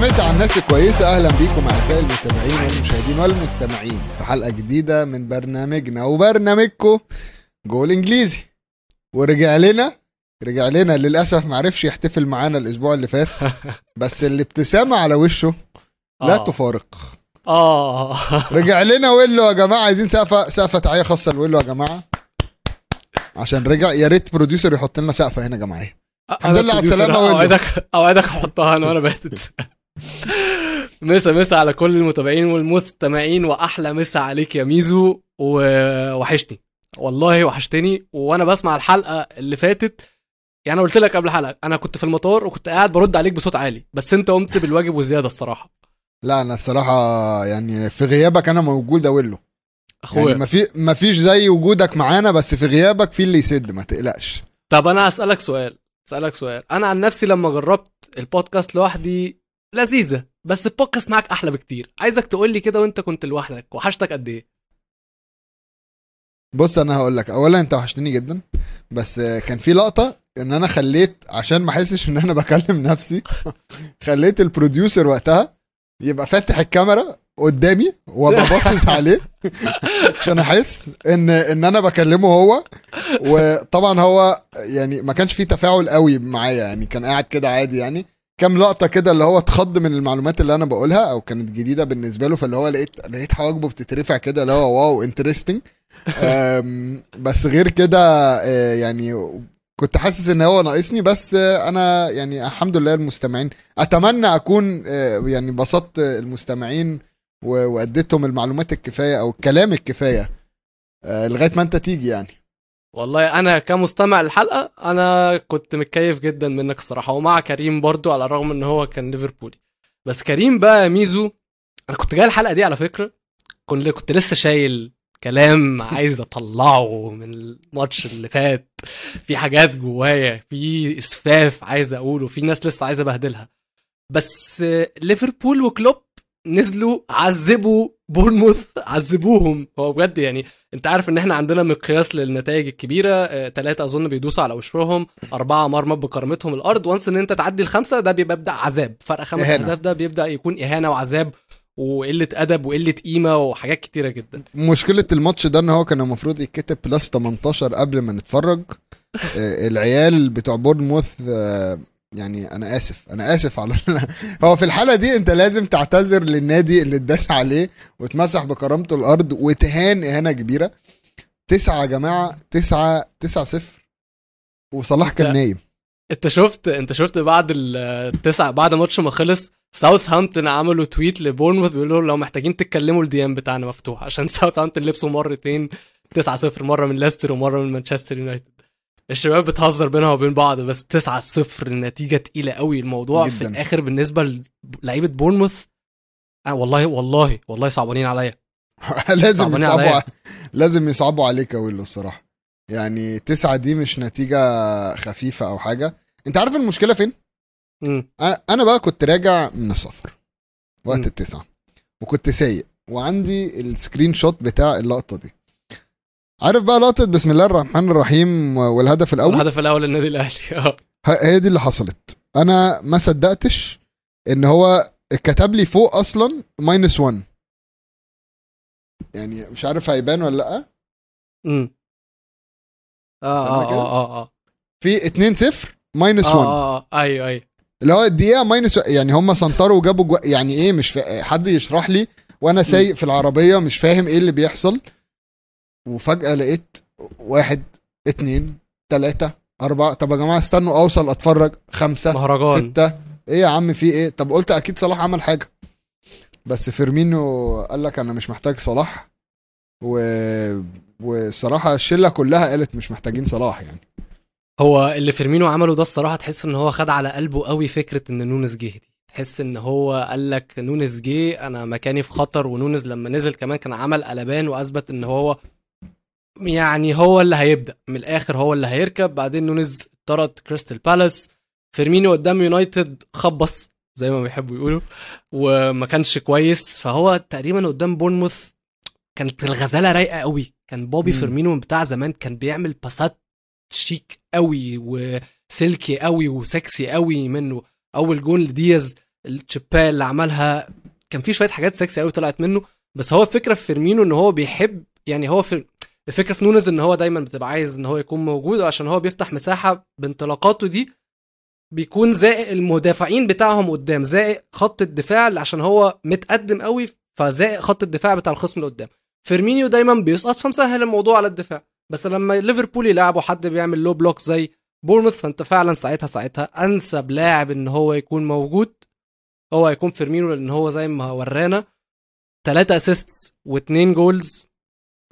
مسا على الناس الكويسة. أهلا بيكم أعزائي المتابعين والمشاهدين والمستمعين في حلقة جديدة من برنامجنا وبرنامجكم جول إنجليزي. ورجع لنا رجع لنا للأسف معرفش يحتفل معانا الأسبوع اللي فات بس الابتسامة على وشه لا آه. تفارق. آه. رجع لنا ويلو يا جماعة عايزين سقفة سقفة تعية خاصة لويلو يا جماعة عشان رجع يا ريت producer يحط لنا سقفة هنا جماعية الحمد لله على السلامة ويلو. اوعدك أوعدك أحطها أنا وأنا باتت مسا مسا على كل المتابعين والمستمعين وأحلى مسا عليك يا ميزو ووحشني والله وحشتني. وأنا بسمع الحلقة اللي فاتت يعني أنا قلت لك قبل الحلقة أنا كنت في المطار وكنت قاعد برد عليك بصوت عالي بس أنت قمت بالواجب وزياده الصراحة. لا أنا الصراحة يعني في غيابك أنا موجود ويلو أخويا. يعني ما في ما فيش زي وجودك معانا بس في غيابك في اللي يسد ما تقلقش. طب أنا اسالك سؤال اسالك سؤال. أنا عن نفسي لما جربت البودكاست لوحدي لذيذة. بس البودكاست معاك أحلى بكتير. عايزك تقول لي كده وأنت كنت لوحدك وحشتك قد إيه؟ بص أنا هقول لك. اولا أنت وحشتني جدا بس كان في لقطة إن أنا خليت عشان ما أحسش إن أنا بكلم نفسي خليت البروديوسر وقتها يبقى فاتح الكاميرا قدامي وأبقى باصص عليه عشان أحس إن إن أنا بكلمه هو. وطبعا هو يعني ما كانش فيه تفاعل قوي معايا يعني كان قاعد كده عادي يعني. كام لقطة كده اللي هو اتخض من المعلومات اللي أنا بقولها أو كانت جديدة بالنسبة له فاللي هو لقيت لقيت حواجبه بتترفع كده اللي هو wow interesting بس غير كده آه، يعني كنت حاسس إن هو ناقصني بس أنا يعني الحمد لله المستمعين. أتمنى أكون آه، يعني بسطت المستمعين وأديتهم المعلومات الكفاية أو الكلام الكفاية آه، لغاية ما أنت تيجي يعني. والله أنا كمستمع الحلقة أنا كنت متكيف جدا منك الصراحة ومع كريم برضو على الرغم إن هو كان ليفربولي. بس كريم بقى ميزو أنا كنت جاي الحلقة دي على فكرة كنت كنت لسه شايل كلام عايز أطلعه من الماتش اللي فات. في حاجات جوايا في إسفاف عايز أقوله في ناس لسه عايز أبهدلها. بس ليفربول وكلوب نزلوا عذبوا بورنموث عذبوهم. هو بجد يعني انت عارف ان إحنا عندنا مقياس للنتائج الكبيرة ثلاثة اظن بيدوسوا على وشهم اربعة مرمغوا بكرامتهم. الأرض وانس ان انت تعدي الخمسة ده بيبقى يبدا عذاب. فرق خمس. أهداف ده بيبدأ يكون إهانة وعذاب وقلة أدب وقلة قيمة وحاجات كتيرة جدا. مشكلة الماتش ده إن هو كان المفروض يتكتب plus 18 قبل ما نتفرج. آه، العيال بتوع بورنموث آه، يعني أنا آسف أنا آسف على هو في الحالة دي أنت لازم تعتذر للنادي اللي اتداس عليه واتمسح بكرامته الأرض وتهان إهانة كبيرة. تسعة يا جماعة تسعة تسعة صفر. وصلاح كان نايم. أنت شفت أنت شفت بعد التسع بعد ماتش ما خلص ساوثهامبتون عملوا tweet لبورنموث بيقولوا لو محتاجين تتكلموا ال DM بتاعنا مفتوح عشان ساوثهامبتون لبسوا مرتين 9 0 مرة من ليستر ومرة من مانشستر يونايتد. الشباب بتهزر بينها وبين بعض بس 9 0 النتيجه تقيلة قوي الموضوع في جداً. الآخر بالنسبة للعيبة بورنموث أنا والله والله والله صعبانين عليا لازم صعبانين يصعبوا عليا. لازم يصعبوا عليك يا ويلو الصراحة يعني تسعة دي مش نتيجة خفيفة أو حاجة أنت عارف المشكلة فين مم. أنا- أنا بقى كنت راجع من السفر وقت. التسعة وكنت سايق وعندي ال screenshot بتاع اللقطة دي عارف بقى لقطة بسم الله الرحمن الرحيم والهدف الأول؟ الهدف الأول للنادي الأهلي آه. هي دي اللي حصلت. أنا ما صدقتش إن هو كتب لي فوق أصلا minus 1 يعني مش عارف هيبان ولا لأ. مم. آه آه. آه آه. في 2 0 minus آه 1 آه آه. أيوه أيوه. اللي هو الدقيقة minus يعني هم سنطروا وجابوا جو... يعني إيه مش فا... حد يشرح لي وأنا سايق في العربية مش فاهم إيه اللي بيحصل. وفجأة لقيت واحد اتنين تلاتة أربعة. طب يا جماعة استنوا أوصل أتفرج. خمسة مهرجان. ستة. إيه يا عم في إيه؟ طب قلت أكيد صلاح عمل حاجة. بس فيرمينو قال لك أنا مش محتاج صلاح. و... والصراحة الشلة كلها قالت مش محتاجين صلاح يعني. هو اللي فيرمينو عمله ده الصراحة تحس إن هو خد على قلبه قوي فكرة إن نونز جه دي. تحس إن هو قال لك نونز جه أنا مكاني في خطر. ونونز لما نزل كمان كان عمل قلبان وأثبت إن هو يعني هو اللي هيبدأ. من الآخر هو اللي هيركب بعدين نونز طرد كريستال بالاس. فيرمينو قدام يونايتد خبص زي ما بيحبوا يقولوا وما كانش كويس. فهو تقريبا قدام بورنموث كانت الغزالة رايقة قوي. كان بوبي. فيرمينو بتاع زمان كان بيعمل باسات شيك قوي و silky قوي وسكسي قوي منه أول جون لدياز. التشيبايه اللي عملها كان في شوية حاجات سكسي قوي طلعت منه. بس هو الفكرة في فيرمينو إن هو بيحب يعني هو في الفكرة في نونز إن هو دايما بتبقى عايز إن هو يكون موجود عشان هو بيفتح مساحة بانطلاقاته دي بيكون زانق المدافعين بتاعهم قدام زانق خط الدفاع عشان هو متقدم قوي فزانق خط الدفاع بتاع الخصم اللي قدام. فيرمينيو دايما بيسقط فمسهل الموضوع على الدفاع. بس لما ليفربول يلعبوا حد بيعمل low block زي بورنموث فأنت فعلا ساعتها ساعتها أنسب لاعب إن هو يكون موجود هو هيكون فيرمينو لأن هو زي ما ورانا ثلاثة assists واثنين goals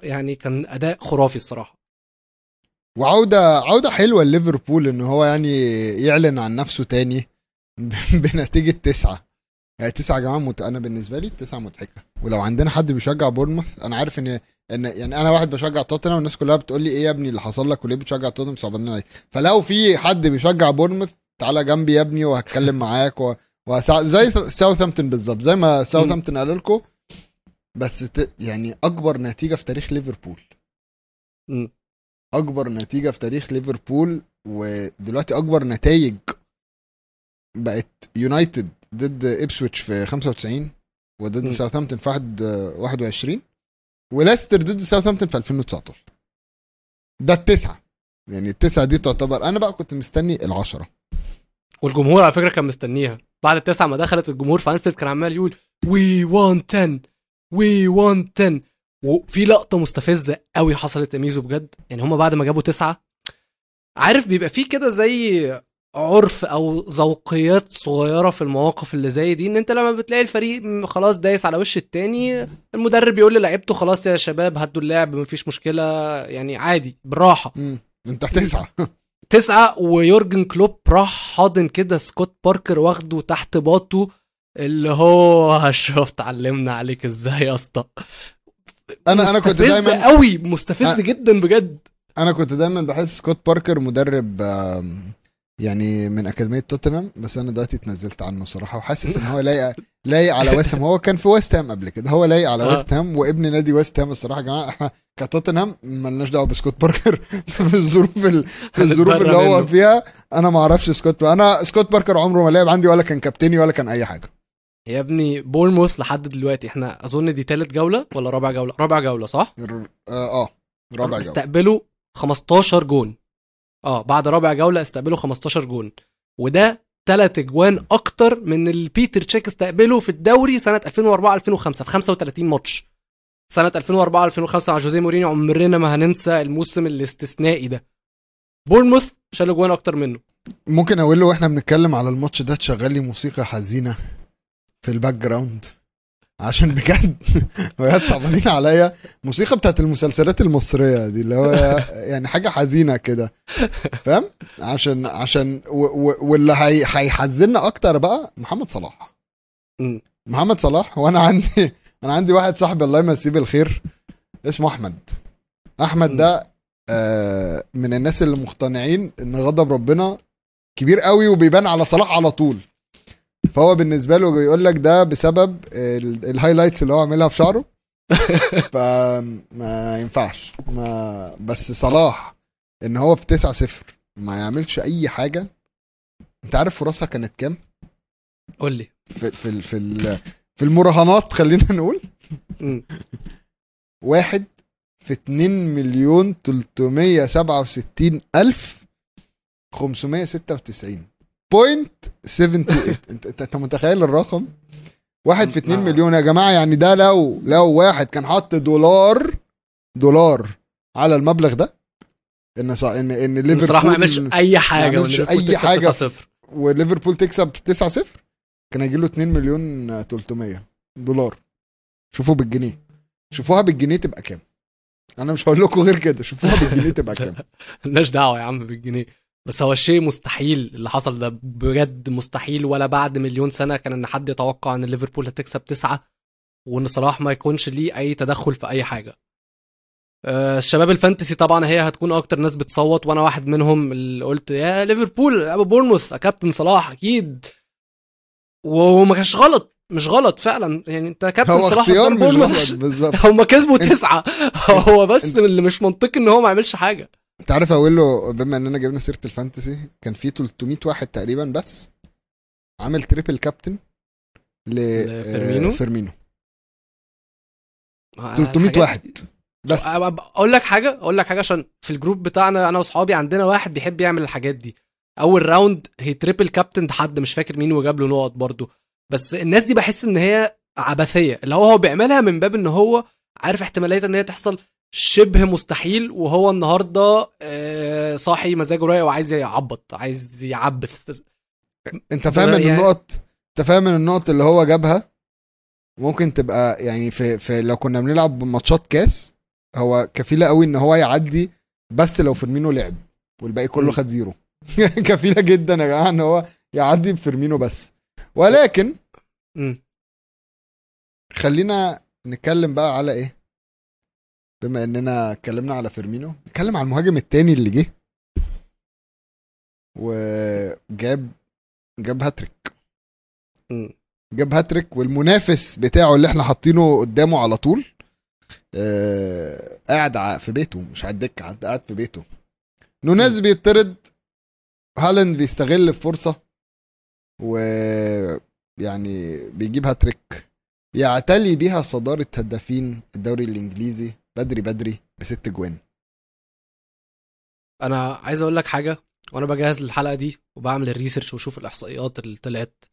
يعني كان أداء خرافي الصراحة. وعودة عودة حلوة لليفربول إن هو يعني يعلن عن نفسه تاني بنتيجة تسعة. يعني تسعة يا جماعة مت... أنا بالنسبة لي تسعة مضحكة. ولو عندنا حد بيشجع بورنموث أنا عارف إن إن يعني أنا واحد بشجع توتنهام والناس كلها بتقول لي إيه يا ابني اللي حصل لك وليه بتشجع توتنهام؟ صعبانين عليك فلو في حد بيشجع بورنموث تعالى جنبي يا ابني وهتكلم معاك و... وسا... زي ساوثهامبتون بالظبط. زي ما ساوثهامبتون قالوا لكم بس ت... يعني أكبر نتيجة في تاريخ ليفربول. أكبر نتيجة في تاريخ ليفربول ودلوقتي أكبر نتائج بقت يونايتد ضد ابسويتش في 95 وضد. ساوثهامبتون في واحد- 21 وليستر ضد ساوثهامبتون في 2019 ده التسعة. يعني التسعة دي تعتبر أنا بقى كنت مستني العشرة. والجمهور على فكرة كان مستنيها. بعد التسعة ما دخلت الجمهور في أنفيلد كان عمال يقول وي وان 10 وي وان 10 وفي لقطة مستفزة قوي حصلت يا ميزو بجد. يعني هما بعد ما جابوا تسعة عارف بيبقى في كده زي عرف أو ذوقيات صغيرة في المواقف اللي زي دي إن أنت لما بتلاقي الفريق خلاص دايس على وش التاني المدرب يقول للعيبته خلاص يا شباب هدوا اللعب مفيش مشكلة. يعني عادي بالراحة. امم أنت تسعه تسعة ويورجن كلوب راح حاضن كده سكوت باركر واخده تحت باطه. اللي هو شوف اتعلمنا عليك إزاي يا اسطى. أنا أنا كنت مستفز دايما قوي مستفز أ- جدا بجد. أنا كنت دايما بحس سكوت باركر مدرب يعني من أكاديمية توتنهام بس أنا دلوقتي اتنزلت عنه صراحة وحاسس إن هو لايق لايق على ويست هام هو كان في ويست هام قبل كده هو لايق على آه. ويست هام وابن نادي ويست هام الصراحة يا جماعة. إحنا كتوتنهام مالناش دعوة بسكوت باركر. في الظروف ال... في الظروف اللي هو. فيها أنا ما أعرفش سكوت أنا سكوت باركر عمره ما لعب عندي ولا كان كابتني ولا كان أي حاجة. يا ابني بورنموث لحد دلوقتي. إحنا أظن دي تالت جولة ولا رابع جولة؟ رابع جولة صح؟ آه, آه. رابع جولة. استقبلوا 15 جون. آه بعد رابع جولة استقبلوا 15 جون. وده ثلاث أجوان أكتر من اللي بيتر تشيك استقبله في الدوري سنة 2004 2005 في 35 ماتش. سنة 2004 2005 مع جوزيه مورينيو عمرنا ما هننسى الموسم الاستثنائي ده. بورنموث شال اجوان أكتر منه. ممكن أقول له وإحنا بنتكلم على الماتش ده تشغل لي موسيقى حزينة. في ال background عشان بجد وهي صعبانين عليا. موسيقى بتاعت المسلسلات المصرية دي اللي هو يعني حاجة حزينة كده. فاهم؟ عشان عشان واللي هي هيحزننا أكتر بقى محمد صلاح. محمد صلاح وأنا عندي أنا عندي واحد صاحبي الله يمسيه بالخير اسمه أحمد. أحمد. ده آه من الناس اللي مقتنعين إن غضب ربنا كبير قوي وبيبان على صلاح على طول. فهو بالنسبة له بيقول لك ده بسبب ال- الهايلايتس اللي هو عاملها في شعره. فما ينفعش. ما بس صلاح إن هو في 9 0 ما يعملش أي حاجة. أنت عارف فرصها كانت كام؟ قول لي. في في في في المراهنات خلينا نقول. واحد في 2 مليون 367 ألف 596 بوينت 78 انت انت متخيل الرقم؟ واحد في 2 آه. مليون. يا جماعة يعني ده لو لو واحد كان حط دولار دولار على المبلغ ده إن صح ان إن ليفربول بصراحة ما عملش أي حاجة ليفربول أي تكسب حاجة. 9-0. وليفربول تكسب 9 0 كان هيجي له 2 مليون 300 دولار. شوفوا بالجنيه. شوفوها بالجنيه تبقى كام. أنا مش هقول لكم غير كده. شوفوها بالجنيه تبقى كام. ملناش دعوة يا عم بالجنيه. بس هو الشيء مستحيل اللي حصل ده بجد مستحيل. ولا بعد مليون سنة كان إن حد يتوقع إن ليفربول هتكسب تسعة وإن صلاح ما يكونش ليه أي تدخل في أي حاجة. آه، الشباب الفانتسي طبعا هي هتكون أكتر ناس بتصوت وأنا واحد منهم اللي قلت يا ليفربول ابو بورنموث يا كابتن صلاح أكيد. وما كانش غلط مش غلط فعلا. يعني أنت كابتن هو صلاح بالظبط. هم كسبوا تسعة. هو بس اللي مش منطقي إن هو ما يعملش حاجة. انت عارف أقول له بما اننا جبنا سيرة ال fantasy كان في 300 واحد تقريبا بس عامل triple captain لفيرمينو؟ آه، 300 الحاجات واحد بس. أ- أقول لك حاجة أقول لك حاجة عشان في ال group بتاعنا أنا وأصحابي عندنا واحد بيحب يعمل الحاجات دي. أول round هي triple captain حد مش فاكر مين وجاب له نقط برضه بس الناس دي بحس إن هي عبثية. اللي هو هو بيعملها من باب إن هو عارف احتمالية إن هي تحصل شبه مستحيل وهو النهارده آه، صاحي مزاجه رايق وعايز يعبط عايز يعبث انت فاهم ان يعني- النقط انت فاهم ان النقط اللي هو جابها ممكن تبقى يعني في, في لو كنا بنلعب ماتشات كاس هو كفيلة قوي ان هو يعدي بس لو فيرمينو لعب والباقي كله. خد zero كفيلة جدا يا جماعة ان هو يعدي بفيرمينو بس ولكن. خلينا نتكلم بقى على إيه بما اننا اتكلمنا على فيرمينو نتكلم على المهاجم التاني اللي جه. وجاب جاب هاتريك. جاب هاتريك والمنافس بتاعه اللي إحنا حاطينه قدامه على طول آه قاعد في بيته مش على الدكة قاعد- في بيته. نونيز بيطرد هالاند بيستغل الفرصة ويعني بيجيب هاتريك. يعتلي بيها صدارة هدافين الدوري الإنجليزي. بدري بدري بست جوان. أنا عايز أقول لك حاجة وأنا بجهز للحلقة دي وبعمل ال research وأشوف الإحصائيات اللي طلعت.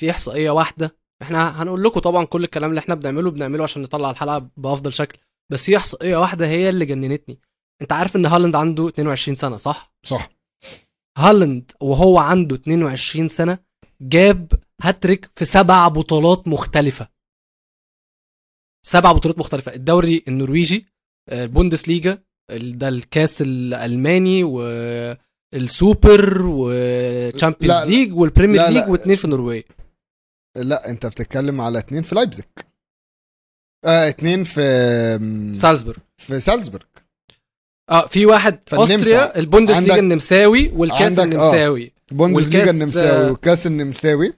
في إحصائية واحدة إحنا هنقول لكم طبعا كل الكلام اللي إحنا بنعمله بنعمله عشان نطلع الحلقة بأفضل شكل. بس في إحصائية واحدة هي اللي جننتني. أنت عارف إن هالاند عنده 22 سنة صح؟ صح. هالاند وهو عنده 22 سنة جاب هاتريك في سبع بطولات مختلفة. سبع بطولات مختلفة الدوري النرويجي آه، البوندسليجا ال- ده الكاس الألماني والسوبر لا. League وال Premier. League واثنين في النرويج لا انت بتتكلم على اتنين في لايبزيج آه اتنين في سالزبورج في سالزبورج آه في واحد في. اوستريا البوندسليجا عندك- النمساوي والكاس عندك- آه. النمساوي بوندسليجا والكاس- النمساوي والكاس النمساوي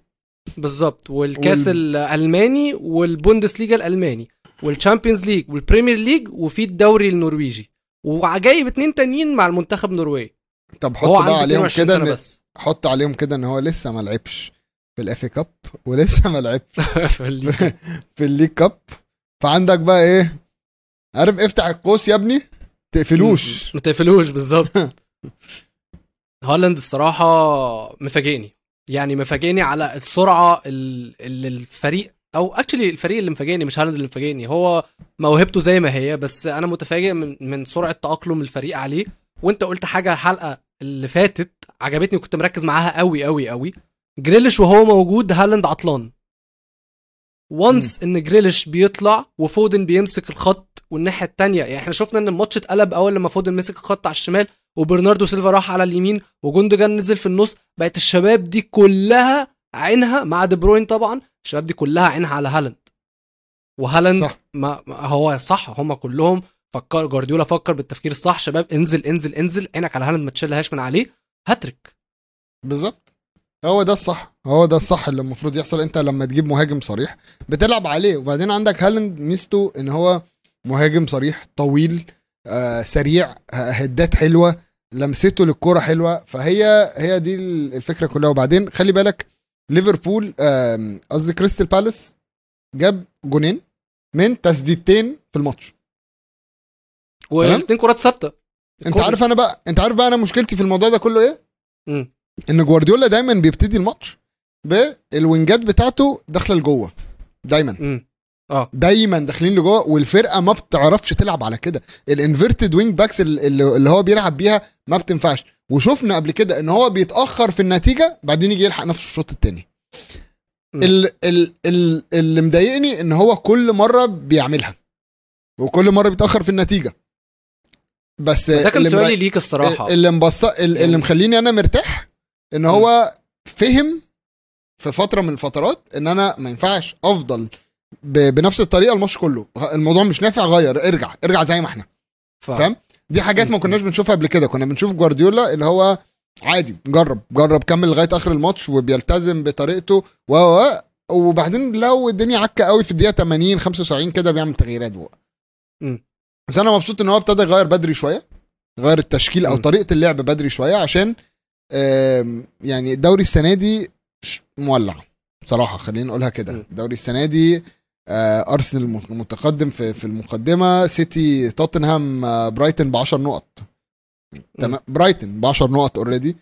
بالظبط والكاس وال- الألماني والبوندسليجا الألماني وال Champions League وال Premier League وفي الدوري النرويجي. وجايب اتنين تانيين مع المنتخب النرويجي. طب حط بقى عليهم 22 كده إن بس. حط عليهم كده إن هو لسه ما لعبش في ال FA Cup ولسه ما لعبش في ال League. في ال League Cup. فعندك بقى إيه؟ عارف افتح القوس يا ابني؟ تقفلوش. ما تقفلوش بالظبط هالاند الصراحة مفاجئني. يعني مفاجئني على السرعة ال- اللي الفريق أو actually الفريق اللي مفاجئني مش هالاند اللي مفاجئني. هو موهبته زي ما هي بس أنا متفاجئ من, من سرعة تأقلم الفريق عليه. وأنت قلت حاجة الحلقة اللي فاتت عجبتني وكنت مركز معاها قوي قوي قوي جريليش وهو موجود هالاند عطلان. once إن جريليش بيطلع وفودن بيمسك الخط والناحية التانية يعني إحنا شفنا إن الماتش اتقلب أول لما فودن مسك الخط على الشمال وبرناردو سيلفا راح على اليمين وجوندوجان نزل في النص. بقت الشباب دي كلها عينها مع دي بروين طبعا الشباب دي كلها عينها على هالاند. وهالاند صح. ما هو صح هم كلهم فكر جوارديولا فكر بالتفكير الصح. شباب انزل انزل انزل. عينك على هالاند ما تشيلهاش من عليه. هاتريك. بالظبط. هو ده الصح هو ده الصح اللي المفروض يحصل. انت لما تجيب مهاجم صريح بتلعب عليه. وبعدين عندك هالاند ميزته ان هو مهاجم صريح طويل آه سريع هدات حلوة لمسته للكرة حلوة. فهي هي دي الفكرة كلها. وبعدين خلي بالك ليفربول قصدي كريستال بالاس جاب جونين من تسديدتين في الماتش. والاثنين كرات ثابتة. انت. عارف أنا بقى انت عارف بقى أنا مشكلتي في الموضوع ده كله إيه؟ مم. ان جوارديولا دايما بيبتدي الماتش بالوينجات بتاعته داخلة لجوه. دايما. مم. دايما داخلين لجوه والفرقة ما بتعرفش تلعب على كده. ال inverted wing backs اللي, اللي هو بيلعب بيها ما بتنفعش. وشفنا قبل كده إن هو بيتأخر في النتيجة بعدين يجي يلحق نفسه الشوط الثاني مم. ال ال ال اللي مضايقني إن هو كل مرة بيعملها. وكل مرة بيتأخر في النتيجة. بس ده كان اللي سؤالي ليك الصراحة. اللي مبص... اللي يعني- مخليني أنا مرتاح إن هو فهم في فترة من الفترات إن أنا ما ينفعش أفضل. بنفس الطريقة الماتش كله الموضوع مش نافع غير ارجع ارجع زي ما إحنا. فاهم دي حاجات ما. كناش بنشوفها قبل كده كنا بنشوف جوارديولا اللي هو عادي جرب جرب كمل لغاية آخر الماتش وبيلتزم بطريقته و وبعدين لو الدنيا عكة قوي في الدقيقة 80 75 كده بيعمل تغييرات بقى. بس أنا مبسوط إن هو ابتدى يغير بدري شوية غير التشكيل أو مم. طريقة اللعب بدري شوية عشان يعني الدوري السنة دي مولع بصراحة خلينا نقولها كده م. الدوري السنة دي أرسنال م- متقدم في في المقدمة سيتي توتنهام آه، برايتون ب 10 نقط. تمام؟ برايتون ب 10 نقط already.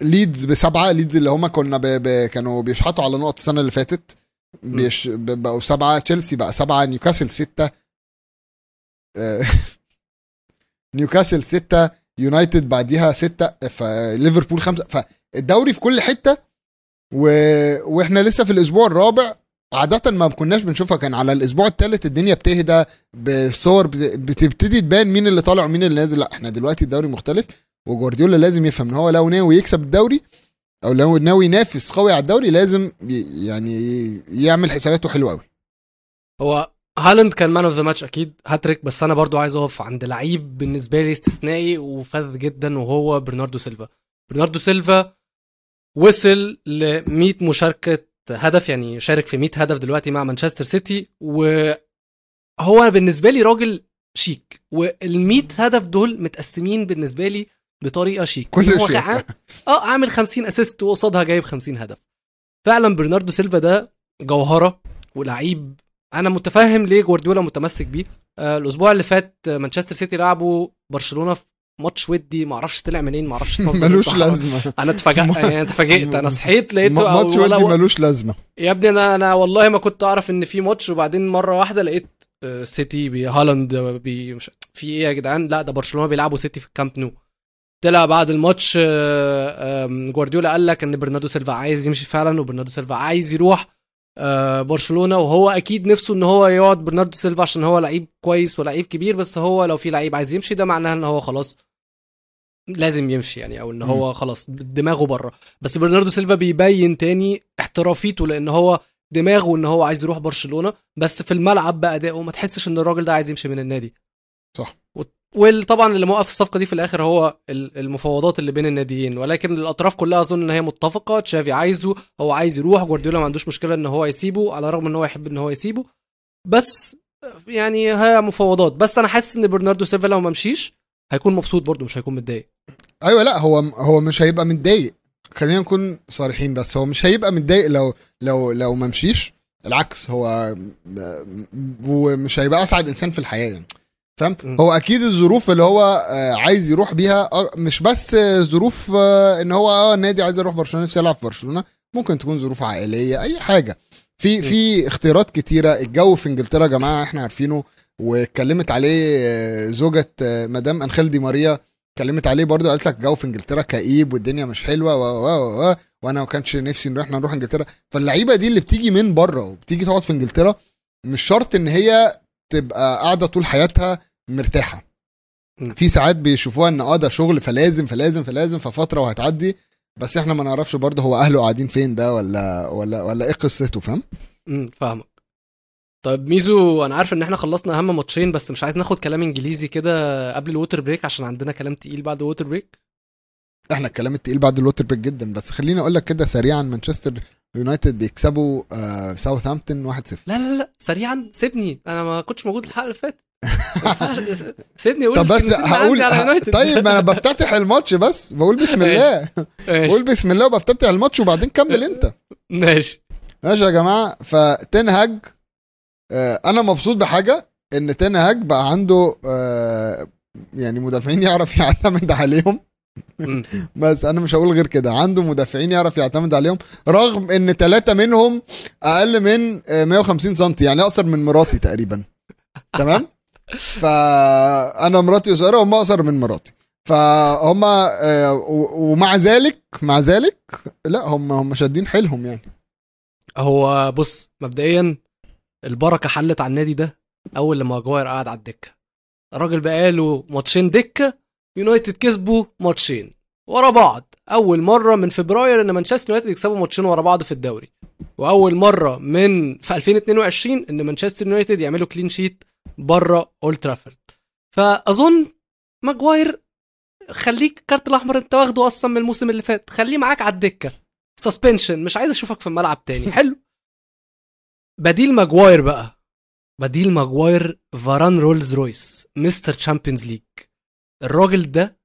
ليدز بسبعة ليدز اللي هم كنا ب... ب... كانوا بيشحطوا على نقط السنة اللي فاتت. بيش... ب... بقوا سبعة تشيلسي بقى سبعة نيوكاسل ستة. آه، نيوكاسل ستة يونايتد بعديها ستة فليفربول خمسة. فالدوري في كل حتة و... وإحنا لسه في الأسبوع الرابع. عادة ما كناش بنشوفها كان على الأسبوع الثالث الدنيا بتهدى بصور بت- بتبتدي تبان مين اللي طالع ومين اللي نازل. لا إحنا دلوقتي الدوري مختلف وجوارديولا لازم يفهم إن هو لو ناوي يكسب الدوري أو لو ناوي ينافس قوي على الدوري لازم يعني يعمل حساباته حلوة قوي هو هالاند كان man of the match أكيد هاتريك بس أنا برضو عايز أقف عند لعيب بالنسبة لي استثنائي وفذ جدا وهو برناردو سيلفا. برناردو سيلفا وصل ل 100 مشاركة هدف يعني شارك في 100 هدف دلوقتي مع مانشستر سيتي وهو بالنسبة لي راجل شيك وال 100 هدف دول متقسمين بالنسبة لي بطريقة شيك. كل شيء. آه عامل 50 assist وقصادها جايب 50 هدف. فعلا برناردو سيلفا ده جوهرة ولعيب أنا متفهم ليه جوارديولا متمسك بيه. آه الأسبوع اللي فات مانشستر سيتي لعبوا برشلونة في ماتش ودي ما أعرفش طلع منين ما أعرفش ملوش. لازمة. أنا اتفاجئت يعني اتفاجئت. أنا صحيت لقيته ماتش ودي ملوش لازمة. يا ابني أنا أنا والله ما كنت أعرف إن في ماتش وبعدين مرة واحدة لقيت آه، سيتي بهالاند بي مش في إيه يا جدعان؟ لا ده برشلونة بيلعبوا سيتي في الكامب نو طلع بعد الماتش آه، جوارديولا قال لك إن برناردو سيلفا عايز يمشي فعلا وبرناردو سيلفا عايز يروح آه، برشلونة. وهو أكيد نفسه إن هو يقعد برناردو سيلفا عشان هو لعيب كويس ولعيب كبير بس هو لو في لعيب عايز يمشي ده معناه إن هو خلاص لازم يمشي يعني أو إن هو خلاص دماغه بره. بس برناردو سيلفا بيبين تاني احترافيته لأن هو دماغه إن هو عايز يروح برشلونة. بس في الملعب بادائه ما تحسش إن الراجل ده عايز يمشي من النادي. صح. وطبعا اللي موقف الصفقة دي في الآخر هو ال- المفاوضات اللي بين الناديين. ولكن الأطراف كلها أظن إن هي متفقة. تشافي عايزه هو عايز يروح. جوارديولا ما عندوش مشكلة إن هو يسيبه على الرغم إن هو يحب إن هو يسيبه. بس يعني هي مفاوضات. بس أنا حاسس إن برناردو سيلفا لو ما مشيش هيكون مبسوط برضه مش هيكون متضايق. أيوه لا هو هو مش هيبقى متضايق. خلينا نكون صريحين بس هو مش هيبقى متضايق لو لو لو ما مشيش. العكس هو ومش هيبقى أسعد إنسان في الحياة يعني. فاهم. هو أكيد الظروف اللي هو آه، عايز يروح بيها آه، مش بس ظروف آه، إن هو آه النادي عايز يروح برشلونة نفسي يلعب في برشلونة. ممكن تكون ظروف عائلية أي حاجة. في. في اختيارات كتيرة. الجو في إنجلترا يا جماعة إحنا عارفينه واتكلمت عليه زوجة مدام أنخيل دي ماريا. اتكلمت عليه برضه قالت لك الجو في انجلترا كئيب والدنيا مش حلوة و و و و وأنا ما كانش نفسي إن إحنا نروح انجلترا. فاللعيبة دي اللي بتيجي من بره وبتيجي تقعد في انجلترا مش شرط إن هي تبقى قاعدة طول حياتها مرتاحة. في ساعات بيشوفوها إن آه ده شغل فلازم فلازم فلازم ففترة وهتعدي بس إحنا ما نعرفش برضه هو أهله قاعدين فين ده ولا ولا ولا إيه قصته فاهم؟ امم فاهمك. طيب ميزو أنا عارف إن إحنا خلصنا أهم ماتشين بس مش عايز ناخد كلام إنجليزي كده قبل ال water break عشان عندنا كلام تقيل بعد ال water break. إحنا الكلام التقيل بعد ال water break جدا بس خليني أقول لك كده سريعا مانشستر يونايتد بيكسبوا آه ساوثهامبتون 1-0 لا لا لا سريعا سيبني أنا ما كنتش موجود الحلقة اللي فاتت. سيبني أقول طب بس هقول. طيب ما أنا بفتتح الماتش بس بقول بسم الله. بقول بسم الله وبفتتح الماتش وبعدين كمل أنت. ماشي. ماشي يا جماعة فتين هاج أنا مبسوط بحاجة إن تين هاج بقى عنده آه يعني مدافعين يعرف يعتمد عليهم. بس أنا مش هقول غير كده عنده مدافعين يعرف يعتمد عليهم رغم إن ثلاثة منهم أقل من آه، 150 سم يعني أقصر من مراتي تقريبا. تمام؟ فأنا مراتي قصيرة وهم أقصر من مراتي. فهم آه، ومع ذلك مع ذلك لا هم هم شادين حيلهم يعني. هو بص مبدئيا البركة حلت على النادي ده أول لما ماجواير قعد على الدكة. الراجل بقاله ماتشين دكة يونايتد كسبوا ماتشين ورا بعض. أول مرة من فبراير إن مانشستر يونايتد يكسبوا ماتشين ورا بعض في الدوري. وأول مرة من في 2022 إن مانشستر يونايتد يعملوا clean sheet بره أولد ترافورد. فأظن ماجواير خليك الكارت الأحمر أنت واخده أصلا من الموسم اللي فات. خليه معاك على الدكة. suspension مش عايز أشوفك في الملعب تاني. حلو. بديل ماجواير بقى. بديل ماجواير فاران رولز رويس Mr. Champions League. الراجل ده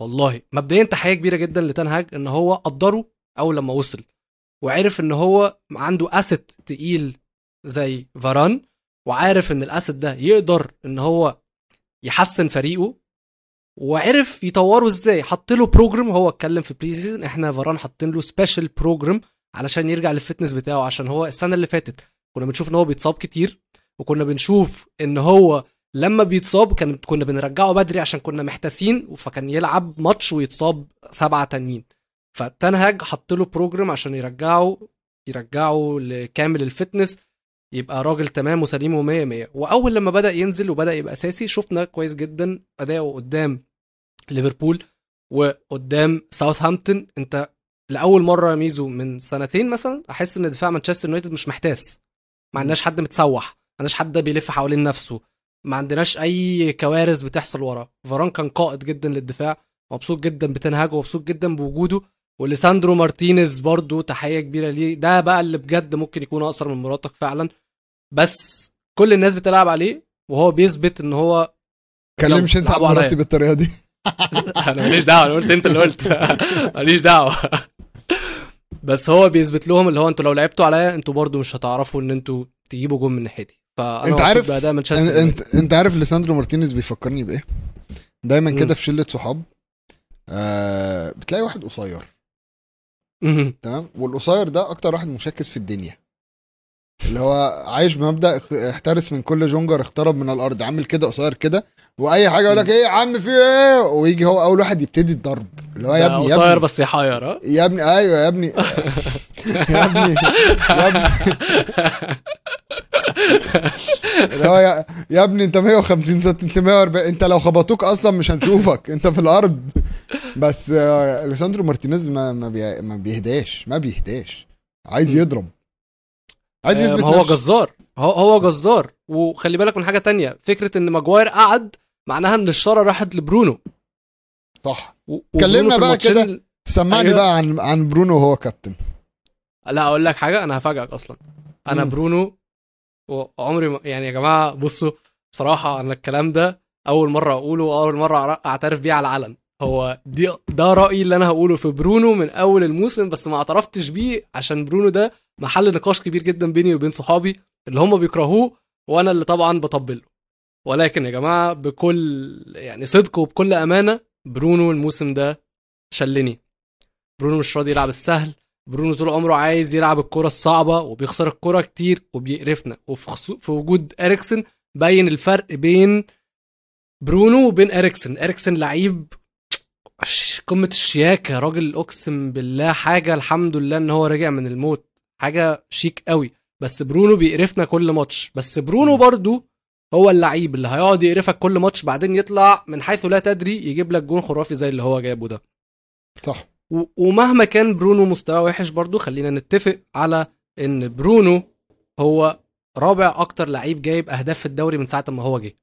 والله مبدئيا تحيه كبيرة جدا لتنهاج ان هو قدره أول لما وصل. وعرف ان هو عنده asset تقيل زي فاران وعارف ان ال asset ده يقدر ان هو يحسن فريقه وعرف يطوره إزاي. حط له program هو اتكلم في pre-season إحنا فاران حاطين له special program علشان يرجع لل fitness بتاعه عشان هو السنة اللي فاتت كنا بنشوف إن هو بيتصاب كتير وكنا بنشوف إن هو لما بيتصاب كان كنا بنرجعه بدري عشان كنا محتاسين فكان يلعب ماتش ويتصاب سبعة تانيين. فتنهاج حط له program عشان يرجعه يرجعه لكامل ال fitness يبقى راجل تمام وسليم و100 100 وأول لما بدأ ينزل وبدأ يبقى أساسي شفنا كويس جدا أداؤه قدام ليفربول وقدام ساوثهامبتون. أنت لأول مرة ميزو من سنتين مثلا أحس إن دفاع مانشستر يونايتد مش محتاس. ما عندناش حد متسوح ما عندناش حد بيلف حوالين نفسه ما عندناش أي كوارث بتحصل ورا. فاران كان قائد جدا للدفاع مبسوط جدا بتنهاج ومبسوط جدا بوجوده وليساندرو مارتينيز برضو تحية كبيرة ليه. ده بقى اللي بجد ممكن يكون أقصر من مراتك فعلا. بس كل الناس بتلعب عليه وهو بيثبت إن هو ماتكلمش أنت عن. مراتي بالطريقة دي. أنا ماليش دعوة أنا قلت أنت اللي قلت. ماليش دعوة. بس هو بيثبت لهم اللي هو أنتوا لو لعبتوا عليا أنتوا برضو مش هتعرفوا ان أنتوا تجيبوا جون من ناحيتي فأنا انت عارف بأداء مانشستر انت. انت, انت عارف ليساندرو مارتينيز بيفكرني بإيه دايما. كده في شلة صحاب آه بتلاقي واحد قصير. تمام والقصير ده أكتر واحد مشكس في الدنيا اللي هو عايش بمبدأ احترس من كل من اقترب من الأرض عامل كده قصير كده وأي حاجة يقول لك إيه يا عم في إيه؟ ويجي هو أول واحد يبتدي الضرب اللي هو يا ابني قصير بس يحير ها؟ يا ابني أيوه يا ابني. يا ابني يا ابني. اللي هو يا, يا ابني أنت 150 سم أنت 140 أنت لو خبطوك أصلا مش هنشوفك أنت في الأرض. بس آه، أليساندرو مارتينيز ما ما, بي... ما بيهداش ما بيهداش. عايز. يضرب. عايز آه، يثبت هو. جزار هو هو جزار وخلي بالك من حاجة تانية فكرة إن ماجواير قعد معناها إن الشاره راحت لبرونو صح كلمنا بقى كده. سمعني أيوة. بقى عن عن برونو وهو كابتن لا أقول لك حاجة أنا هفاجئك أصلا أنا مم. برونو وعمري ما يعني يا جماعة بصوا بصراحة أنا الكلام ده أول مرة أقوله وأول مرة أعترف بيه على العلن هو دي ده رأيي اللي أنا هقوله في برونو من أول الموسم بس ما اعترفتش بيه عشان برونو ده محل نقاش كبير جدا بيني وبين صحابي اللي هم بيكرهوه وأنا اللي طبعا بطبله. ولكن يا جماعة بكل يعني صدق وبكل أمانة برونو الموسم ده شلني. برونو مش راضي يلعب السهل. برونو طول عمره عايز يلعب الكرة الصعبة وبيخسر الكرة كتير وبيقرفنا. وفي وجود إريكسن باين الفرق بين برونو وبين إريكسن. إريكسن لعيب قمة الشياكة. راجل أقسم بالله حاجة الحمد لله إن هو رجع من الموت. حاجة شيك قوي. بس برونو بيقرفنا كل ماتش. بس برونو برضو هو اللعيب اللي هيقعد يقرفك كل ماتش بعدين يطلع من حيث لا تدري يجيب لك جون خرافي زي اللي هو جابه ده. صح. و- ومهما كان برونو مستواه وحش برضو خلينا نتفق على إن برونو هو رابع أكتر لعيب جايب أهداف في الدوري من ساعة ما هو جه.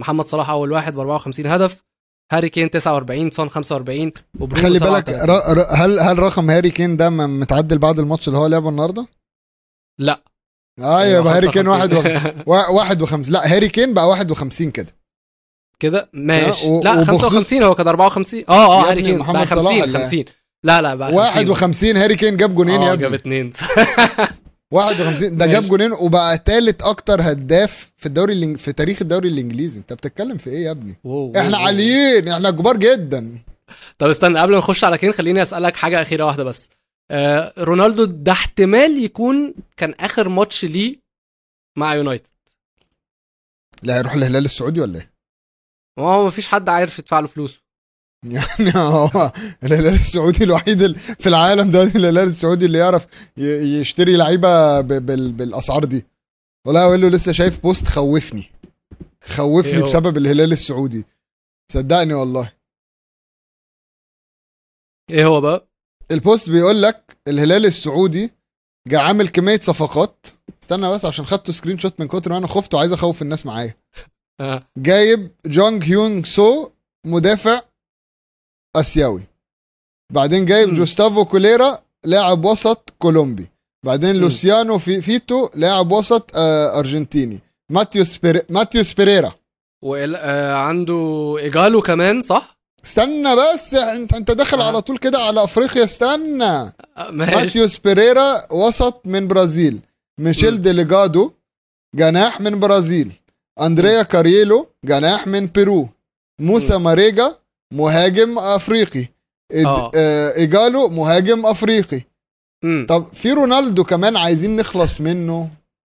محمد صلاح أول واحد ب 54 هدف. هاري كين 49 سون 45 وبرونو خلي بالك 37. ر... ر... هل هل رقم هاري كين ده متعدل بعد الماتش اللي هو لعبه النهارده؟ لا. آه يبقى هاري كين 55. واحد و... وا- واحد وخمس لا هاري كين بقى 51 كده. كده؟ ماشي. و- لا وبخصوص- 55 هو كان 54 آه آه هاري كين. محمد بقى صلاح 50 ولا إيه؟ 50 لا لا بقى 50 51 هاري كين جاب جونين يا جاب ابني. اتنين. 51 ده جاب. جونين وبقى ثالث أكتر هداف في الدوري الإنج... في تاريخ الدوري الإنجليزي. أنت بتتكلم في إيه يا ابني؟ wow، wow، إحنا wow. عاليين إحنا كبار جدا. طب استنى قبل ما نخش على كين خليني أسألك حاجة أخيرة واحدة بس. آه رونالدو ده احتمال يكون كان آخر ماتش ليه مع يونايتد. لا هيروح الهلال السعودي ولا إيه؟ هو مفيش حد عارف يدفع له فلوسه. يعني هو الهلال السعودي الوحيد ال- في العالم ده الهلال السعودي اللي يعرف يشتري لعيبة بالأسعار دي. والله أقول له لسه شايف post خوفني. خوفني إيه؟ بسبب الهلال السعودي. صدقني والله. إيه هو بقى؟ ال post بيقول لك الهلال السعودي جا عامل كمية صفقات. استنى بس عشان خدته screenshot من كتر ما أنا خفت وعايز أخوف الناس معايا. آه. جايب جانج هيون سو مدافع آسيوي. بعدين جايب. جوستافو كويلار لاعب وسط كولومبي. بعدين. لوسيانو فييتو لاعب وسط آه أرجنتيني. ماتيوس بيري... ماتيوس بيريرا وعنده إيجالو كمان صح؟ استنى بس انت انت داخل آه. على طول كده على أفريقيا استنى. آه، ماشي. ماتيوس بيريرا وسط من برازيل. ميشيل. ديليجادو جناح من برازيل. أندريا كاريلو جناح من بيرو. موسى. ماريجا مهاجم افريقي. آه. آه. إيجالو مهاجم افريقي. مم. طب في رونالدو كمان عايزين نخلص منه.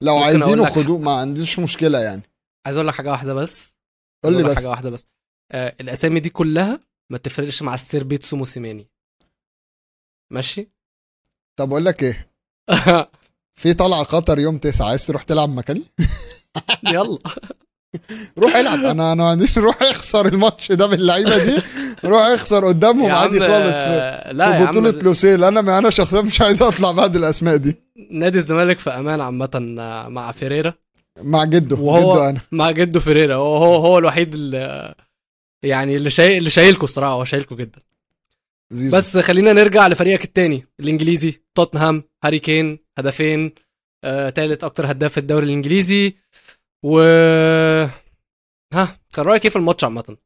لو عايزينه خدوه ما عنديش مشكلة يعني. عايز أقول لك حاجة واحدة بس. قول لي بس. حاجة واحدة بس. آه الأسامي دي كلها ما تفرقش مع السير بيتسو موسيماني. ماشي؟ طب أقول لك إيه؟ في طلعة قطر يوم 9 عايز تروح تلعب مكاني؟ يلا. روح العب. أنا أنا عنديش روح اخسر الماتش ده باللعيبة دي. روح اخسر قدامهم عادي خالص. في, لا في بطولة لوسيل. أنا أنا شخصيا مش عايز أطلع بعد الأسماء دي. نادي الزمالك في أمان عامة آه، مع فيريرا. مع جده وهو- جده أنا. مع جده فيريرا. هو هو هو الوحيد اللي يعني اللي شايل اللي شايلكوا الصراحة. هو شايلكوا جدا. زيزو. بس خلينا نرجع لفريقك التاني. الإنجليزي. توتنهام هاري كين هدفين. آه، تالت أكتر هداف في الدوري الإنجليزي. و ها كان رأيك إيه في الماتش عامة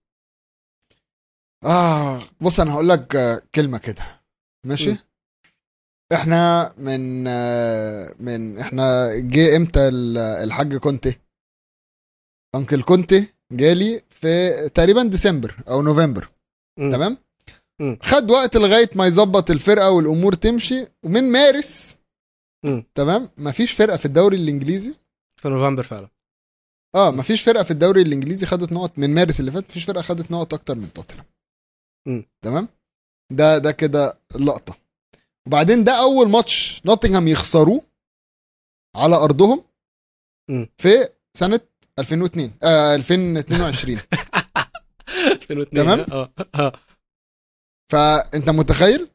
آه بص أنا هقول لك آه، كلمة كده ماشي م. إحنا من آه، من إحنا جه إمتى ال- الحاج كونتي أنكل كونتي جالي في تقريبا ديسمبر أو نوفمبر مم. تمام مم. خد وقت لغاية ما يظبط الفرقة والأمور تمشي ومن مارس مم. تمام مفيش فرقة في الدوري الإنجليزي في نوفمبر فعلا آه مفيش فرقة في الدوري الإنجليزي خدت نقط من مارس اللي فات مفيش فرقة خدت نقط أكتر من توتنهام. تمام؟ ده ده كده لقطة. وبعدين ده أول ماتش نوتنغهام يخسروه على أرضهم مم. في سنة 2002 آه 2022 2002 تمام. آه آه. فأنت متخيل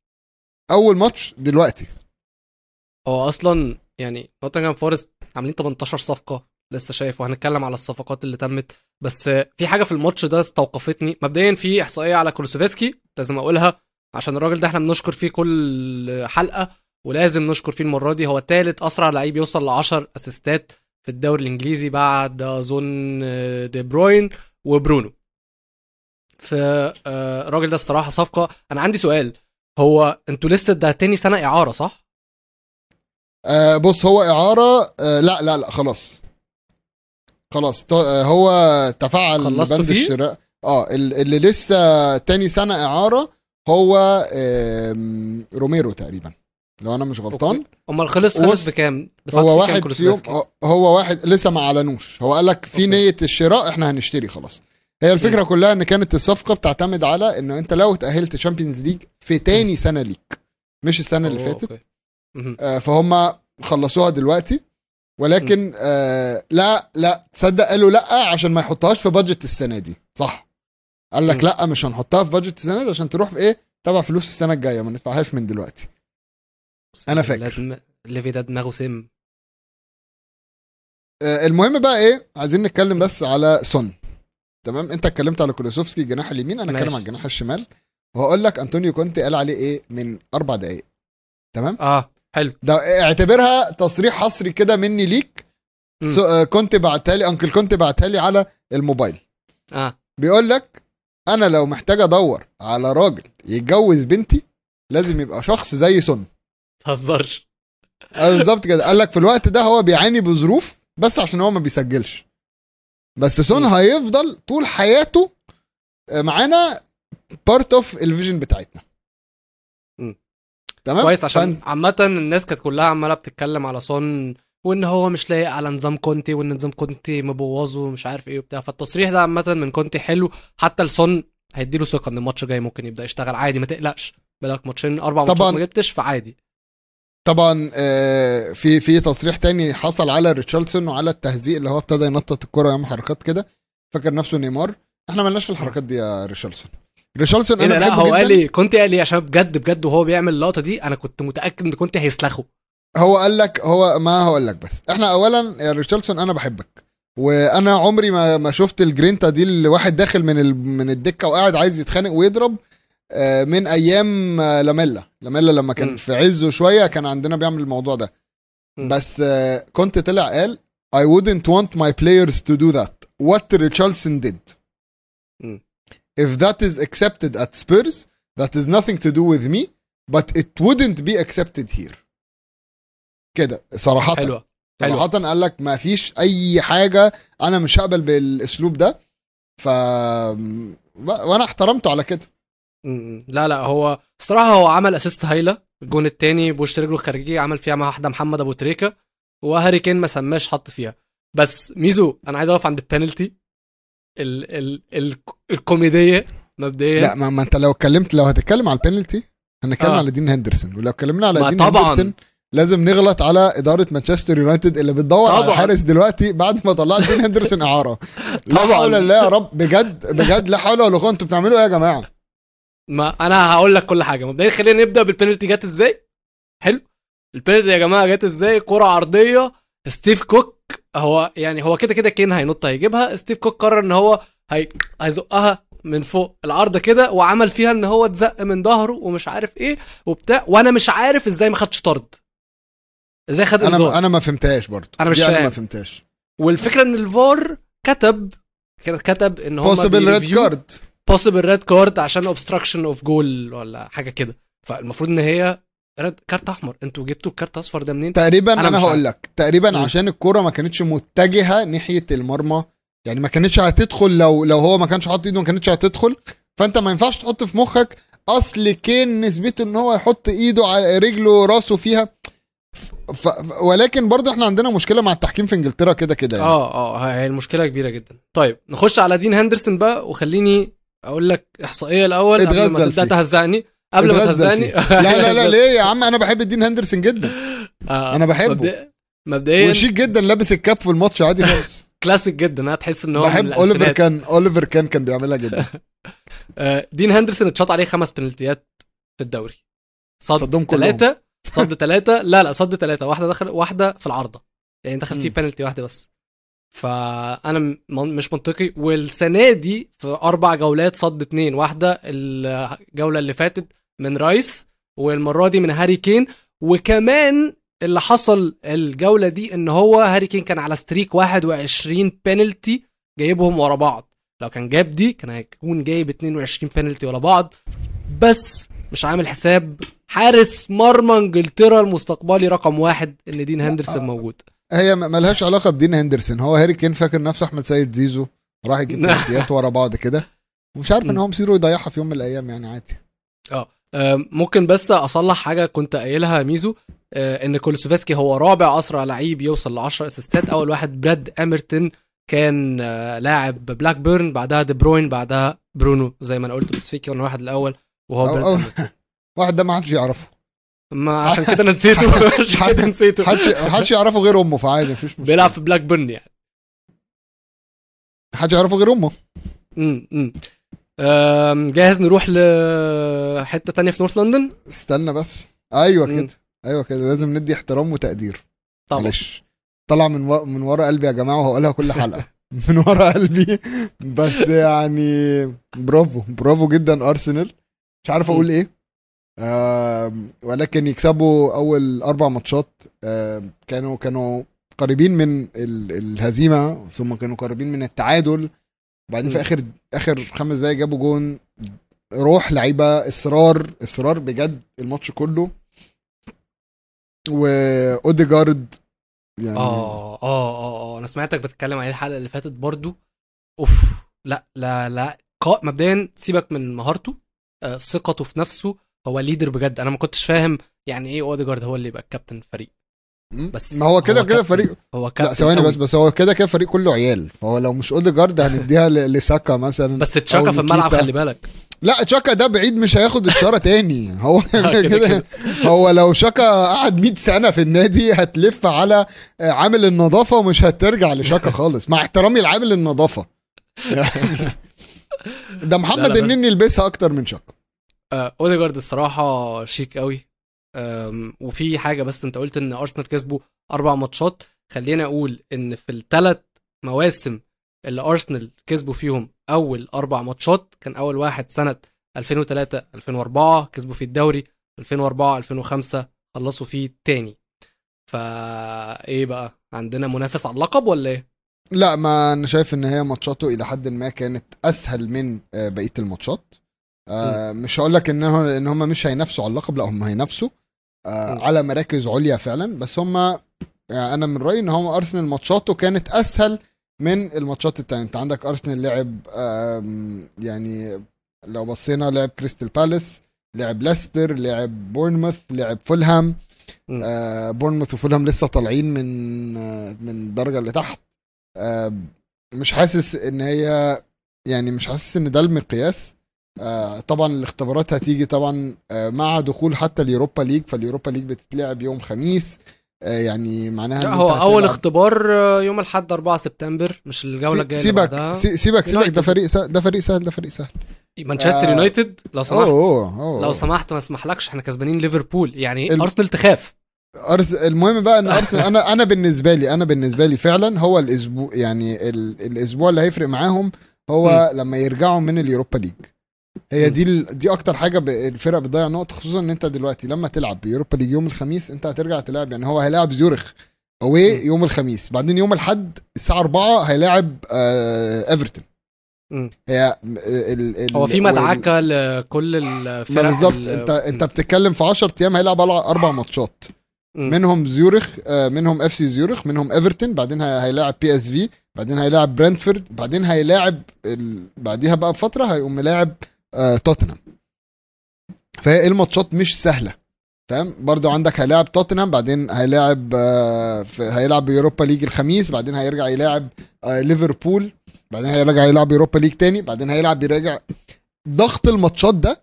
أول ماتش دلوقتي؟ هو أصلا يعني نوتنجهام فورست عاملين 18 صفقة. لسه شايف وهنتكلم على الصفقات اللي تمت. بس في حاجة في الماتش ده استوقفتني. مبدئيا في إحصائية على كولوسيفسكي لازم أقولها. عشان الراجل ده إحنا بنشكر فيه كل حلقة ولازم نشكر فيه المرة دي. هو ثالث أسرع لعيب يوصل ل 10 أسيستات في الدوري الإنجليزي بعد أظن دي بروين وبرونو. فالراجل ده الصراحة صفقة. أنا عندي سؤال. هو أنتوا لسه ده تاني سنة إعارة صح؟ آه بص هو إعارة آه لا لا لا خلاص. خلاص آه هو تفعل بند فيه؟ الشراء آه ال- اللي لسه تاني سنة إعارة هو روميرو تقريبا لو أنا مش غلطان. أمال خلص خلص بكام؟ هو واحد فيهم كولوسيفسكي؟ هو- واحد لسه ما أعلنوش هو قال لك في أوكي. نية الشراء إحنا هنشتري خلاص هي الفكرة كلها إن كانت الصفقة بتعتمد على إنه أنت لو اتاهلت Champions League في تاني سنة ليك مش السنة اللي فاتت. آه، فهم خلصوها دلوقتي ولكن آه لا لا تصدق قالوا لأ عشان ما يحطهاش في budget السنة دي. صح. قال لك. لأ مش هنحطها في budget السنة دي عشان تروح في إيه تبع فلوس السنة الجاية ما ندفعهاش من دلوقتي. أنا فاكر. ليفي ده دماغه سم. آه المهم بقى إيه عايزين نتكلم بس على سون. تمام؟ أنت اتكلمت على كولوسوفسكي الجناح اليمين أنا أتكلم. على الجناح الشمال. وهقول لك أنطونيو كونتي قال عليه إيه من أربع دقائق تمام؟ آه. حلو. ده اعتبرها تصريح حصري كده مني ليك. so آه، كنت بعتها لي انكل كنت بعتها لي على الموبايل. آه. بيقول لك أنا لو محتاج أدور على راجل يتجوز بنتي لازم يبقى شخص زي سون تهزرش. آه، بالظبط كده. قال لك في الوقت ده هو بيعاني بظروف بس عشان هو ما بيسجلش. بس سون. هيفضل طول حياته آه، معانا part of ال vision بتاعتنا. تمام؟ كويس عشان فأنت- عامة الناس كانت كلها عمالة بتتكلم على سون وإن هو مش لايق على نظام كونتي وإن نظام كونتي مبوظه ومش عارف إيه وبتاع. فالتصريح ده عامة من كونتي حلو. حتى لسون هيديله ثقة إن الماتش جاي ممكن يبدأ يشتغل عادي ما تقلقش. بالك ماتشين أربع ماتشات. ما جبتش فعادي. طبعا آه، في في تصريح تاني حصل على ريتشاردسون وعلى التهزيق اللي هو ابتدى ينطط الكرة ويعمل حركات كده. فاكر نفسه نيمار؟ إحنا مالناش في الحركات دي يا ريتشاردسون. ريتشاردسون إيه أنا ده لا هو جدا. قال لي كنت قال لي عشان بجد بجد وهو بيعمل اللقطة دي أنا كنت متأكد إن كنت هيسلخه. هو قال لك هو ما هقول لك بس. إحنا اولا يا ريتشاردسون أنا بحبك. وأنا عمري ما ما شفت الجرينتا دي اللي واحد داخل من ال... من الدكة وقاعد عايز يتخانق ويضرب آه، من أيام آه، لاميلا. لاميلا لما كان مم. في عزه شوية كان عندنا بيعمل الموضوع ده. مم. بس آه، كنت طلع قال I wouldn't want my players to do that. What Richardson did. مم. If that is accepted at Spurs that is nothing to do with me but it wouldn't be accepted here. كده صراحة. حلوة. صراحة قال لك ما فيش أي حاجة أنا مش هقبل بالأسلوب ده. ف وأنا احترمته على كده. لا لا هو الصراحه هو عمل اسيست هايلة. الجون التاني بوش رجله الخارجية عمل فيها مع واحدة محمد أبو تريكة وهاري كين ما سماش حط فيها. بس ميزو أنا عايز أقف عند البينالتي ال ال ال الكوميدية مبدئيا. لا ما, ما انت لو اتكلمت لو هتتكلم على البينالتي هنتكلم آه. على دين هندرسون ولو اتكلمنا على دين طبعاً. هندرسون لازم نغلط على إدارة مانشستر يونايتد اللي بتدور على طبعاً. حارس دلوقتي بعد ما طلعت دين هندرسون إعارة. لا. حول الله يا رب بجد بجد لا حول ولا قوة. أنتوا بتعملوا إيه يا جماعة؟ ما أنا هقول لك كل حاجة. مبدئيا خلينا نبدأ بالبينالتي جت إزاي؟ حلو. البينالتي يا جماعة جت إزاي؟ كرة عرضية. ستيف كوك هو يعني هو كده كده كين هينط هيجيبها. ستيف كوك قرر إن هو هي هيزقها من فوق العارضه كده وعمل فيها إن هو اتزق من ظهره ومش عارف إيه وبتاع. وأنا مش عارف إزاي ما خدش طرد. إزاي خد أنا أنا ما فهمتهاش برضه. أنا مش أنا ما. فهمتهاش. والفكرة إن الفار كتب كتب إن هم possible red card possible red card عشان obstruction of goal ولا حاجة كده. فالمفروض إن هي كارت أحمر. أنتوا جبتوا الكارت أصفر ده منين؟ تقريبا أنا أنا, مش هقول لك. تقريبا مم. عشان الكورة ما كانتش متجهة ناحية المرمى. يعني ما كانتش هتدخل لو لو هو ما كانش حاطط إيده ما كانتش هتدخل. فأنت ما ينفعش تحط في مخك أصل كين نسبته إن هو يحط إيده على رجله راسه فيها. ف... ف- ولكن برضه إحنا عندنا مشكلة مع التحكيم في إنجلترا كده كده يعني. آه آه هي المشكلة كبيرة جدا. طيب نخش على دين هندرسون بقى. وخليني أقول لك إحصائية الأول قبل ما تبدأ. تهزقني. قبل ما تهزقني. فيه. لا لا لا ليه يا عم؟ أنا بحب الدين هندرسون جدا. آه، أنا بحبه. مبدئ- مبدئيا وشيك جدا لابس الكاب في الماتش عادي خالص. كلاسيك جدا. هتحس إن هو بحب أوليفر. كان أوليفر كان كان بيعملها جدا. آه، دين هندرسون اتشاط عليه خمس بنالتيات في الدوري. صد صدهم كلهم. ثلاثة صد ثلاثة لا لا صد ثلاثة واحدة دخل واحدة في العارضة. يعني دخل فيه. بنالتي واحدة بس. من- مش منطقي. والسنة دي في أربع جولات صد اتنين. واحدة الجولة اللي فاتت من رايس والمرة دي من هاري كين. وكمان اللي حصل الجولة دي إن هو هاري كين كان على streak 21 بنالتي جايبهم ورا بعض. لو كان جاب دي كان هيكون جايب 22 بنالتي ورا بعض. بس مش عامل حساب. حارس مرمى إنجلترا المستقبلي رقم واحد إن دين هندرسون. موجود. هي ملهاش علاقة بدين هندرسون. هو هاري كين فاكر نفسه أحمد سيد زيزو راح يجيب بلنتيات ورا بعض كده. ومش عارف إن هو مصيره يضيعها في يوم من الأيام يعني عادي. آم، ممكن بس أصلح حاجة كنت قايلها ميزو آه، إن كولوسوفسكي هو رابع أسرع لعيب يوصل ل 10 assistات. أول واحد براد إمرتون كان آه، لاعب بلاك بيرن بعدها دي بروين بعدها برونو زي ما أنا قلت بس في كان واحد الأول وهو أو براد أو. واحد ده ما حدش يعرفه. ما عشان كده أنا نسيته عشان كده نسيته. حدش حدش يعرفه غير أمه فعادي مفيش مشكلة. بيلعب في بلاك بيرن يعني. حدش يعرفه غير أمه. امم جاهز نروح لحته تانية في نورث لندن استنى بس. أيوه. كده. أيوه كده. لازم ندي احترام وتقدير. طبعا. معلش. طلع من و... من ورا قلبي يا جماعة وهقولها كل حلقة. من ورا قلبي. بس يعني برافو. برافو جدا أرسنال. مش عارف أقول إيه. ولكن يكسبوا أول أربع ماتشات كانوا كانوا قريبين من ال- الهزيمة ثم كانوا قريبين من التعادل. وبعدين في. اخر آخر خمس دقايق جابوا جون. روح لعيبة اصرار إصرار بجد الماتش كله. وأوديجارد يعني آه آه آه آه. أنا سمعتك بتتكلم عليه الحلقة اللي فاتت برضو. أوف لا لا لا. مبدئيا سيبك من مهارته آه، ثقته في نفسه. هو leader بجد. أنا ما كنتش فاهم يعني إيه اوديجارد هو اللي يبقى الكابتن الفريق. بس ما هو كده كده. فريق هو كابتن لا ثواني. بس بس هو كده كده فريق كله عيال. فهو لو مش اوديجارد هنديها لساكا مثلا بس تشاكا في الملعب. خلي بالك. لا تشاكا ده بعيد مش هياخد الشارة تاني. هو كده كده هو لو شاكا قعد 100 سنة في النادي هتلف على آه، عامل النظافة ومش هترجع لشاكا خالص مع احترامي لعامل النظافة. ده محمد النني يلبسها أكتر من شاكا. آه، أوديجارد الصراحة شيك قوي. وفي حاجة بس أنت قلت إن أرسنال كسبوا أربع ماتشات. خلينا أقول إن في الثلاث مواسم اللي أرسنال كسبوا فيهم أول أربع ماتشات كان أول واحد سنة 2003 2004 كسبوا فيه الدوري 2004 2005 خلصوا فيه تاني. فا إيه بقى؟ عندنا منافس على اللقب ولا إيه؟ لا ما أنا شايف إن هي ماتشاته إلى حد ما كانت أسهل من آه، بقية الماتشات. آه مش هقول لك ان إن هم مش هينافسوا على اللقب لا هم هينافسوا آه. على مراكز عليا فعلا. بس هم يعني أنا من رأيي إن هم أرسنال ماتشاته كانت أسهل من الماتشات التانية. أنت عندك أرسنال لعب يعني لو بصينا لعب كريستال بالاس لعب ليستر لعب بورنموث لعب فولهام. آه بورنموث وفولهام لسه طالعين من آه من الدرجة اللي تحت. آه مش حاسس إن هي يعني مش حاسس إن ده المقياس. طبعا الاختبارات هتيجي طبعا آه مع دخول حتى ال Europa League فال Europa League بتتلعب يوم خميس. آه يعني معناها لا هو أول اختبار آه، يوم الأحد 4 سبتمبر مش الجولة الجاية سيبك سيبك سيبك. ده. فريق سهل ده فريق سهل ده فريق سهل. مانشستر آه. يونايتد لو سمحت. أوه أوه. لو سمحت ما اسمحلكش إحنا كسبانين ليفربول. يعني ال- أرسنال تخاف. أرس... المهم بقى إن أرسنال أنا أنا بالنسبة لي أنا بالنسبة لي فعلا هو الأسبوع يعني ال... الأسبوع اللي هيفرق معاهم هو م. لما يرجعوا من ال Europa League. هي. دي. دي أكتر حاجة ب... الفرق بتضيع نقط خصوصا إن أنت دلوقتي لما تلعب ب Europa League يوم الخميس أنت هترجع تلعب يعني هو هيلاعب زيورخ أوي. يوم الخميس بعدين يوم الأحد الساعة 4 هيلاعب آه... إيفرتون. هي ال... ال... هو في مدعكة لكل الفرق بالظبط ال- انت أنت بتتكلم في 10 أيام هيلعب أربع ماتشات. منهم زيورخ آه، منهم FC زيورخ منهم إيفرتون بعدين هي- هيلاعب PSV بعدين هيلاعب برنتفورد بعدين هيلاعب ال... بعديها بقى بفترة هيقوم ملاعب توتنهام. فهي الماتشات مش سهلة فاهم؟ برضو عندك هيلاعب توتنهام بعدين هيلاعب آه، هيلعب Europa League الخميس بعدين هيرجع يلاعب آه، ليفربول بعدين هيرجع يلعب Europa League تاني بعدين هيلعب يراجع. ضغط الماتشات ده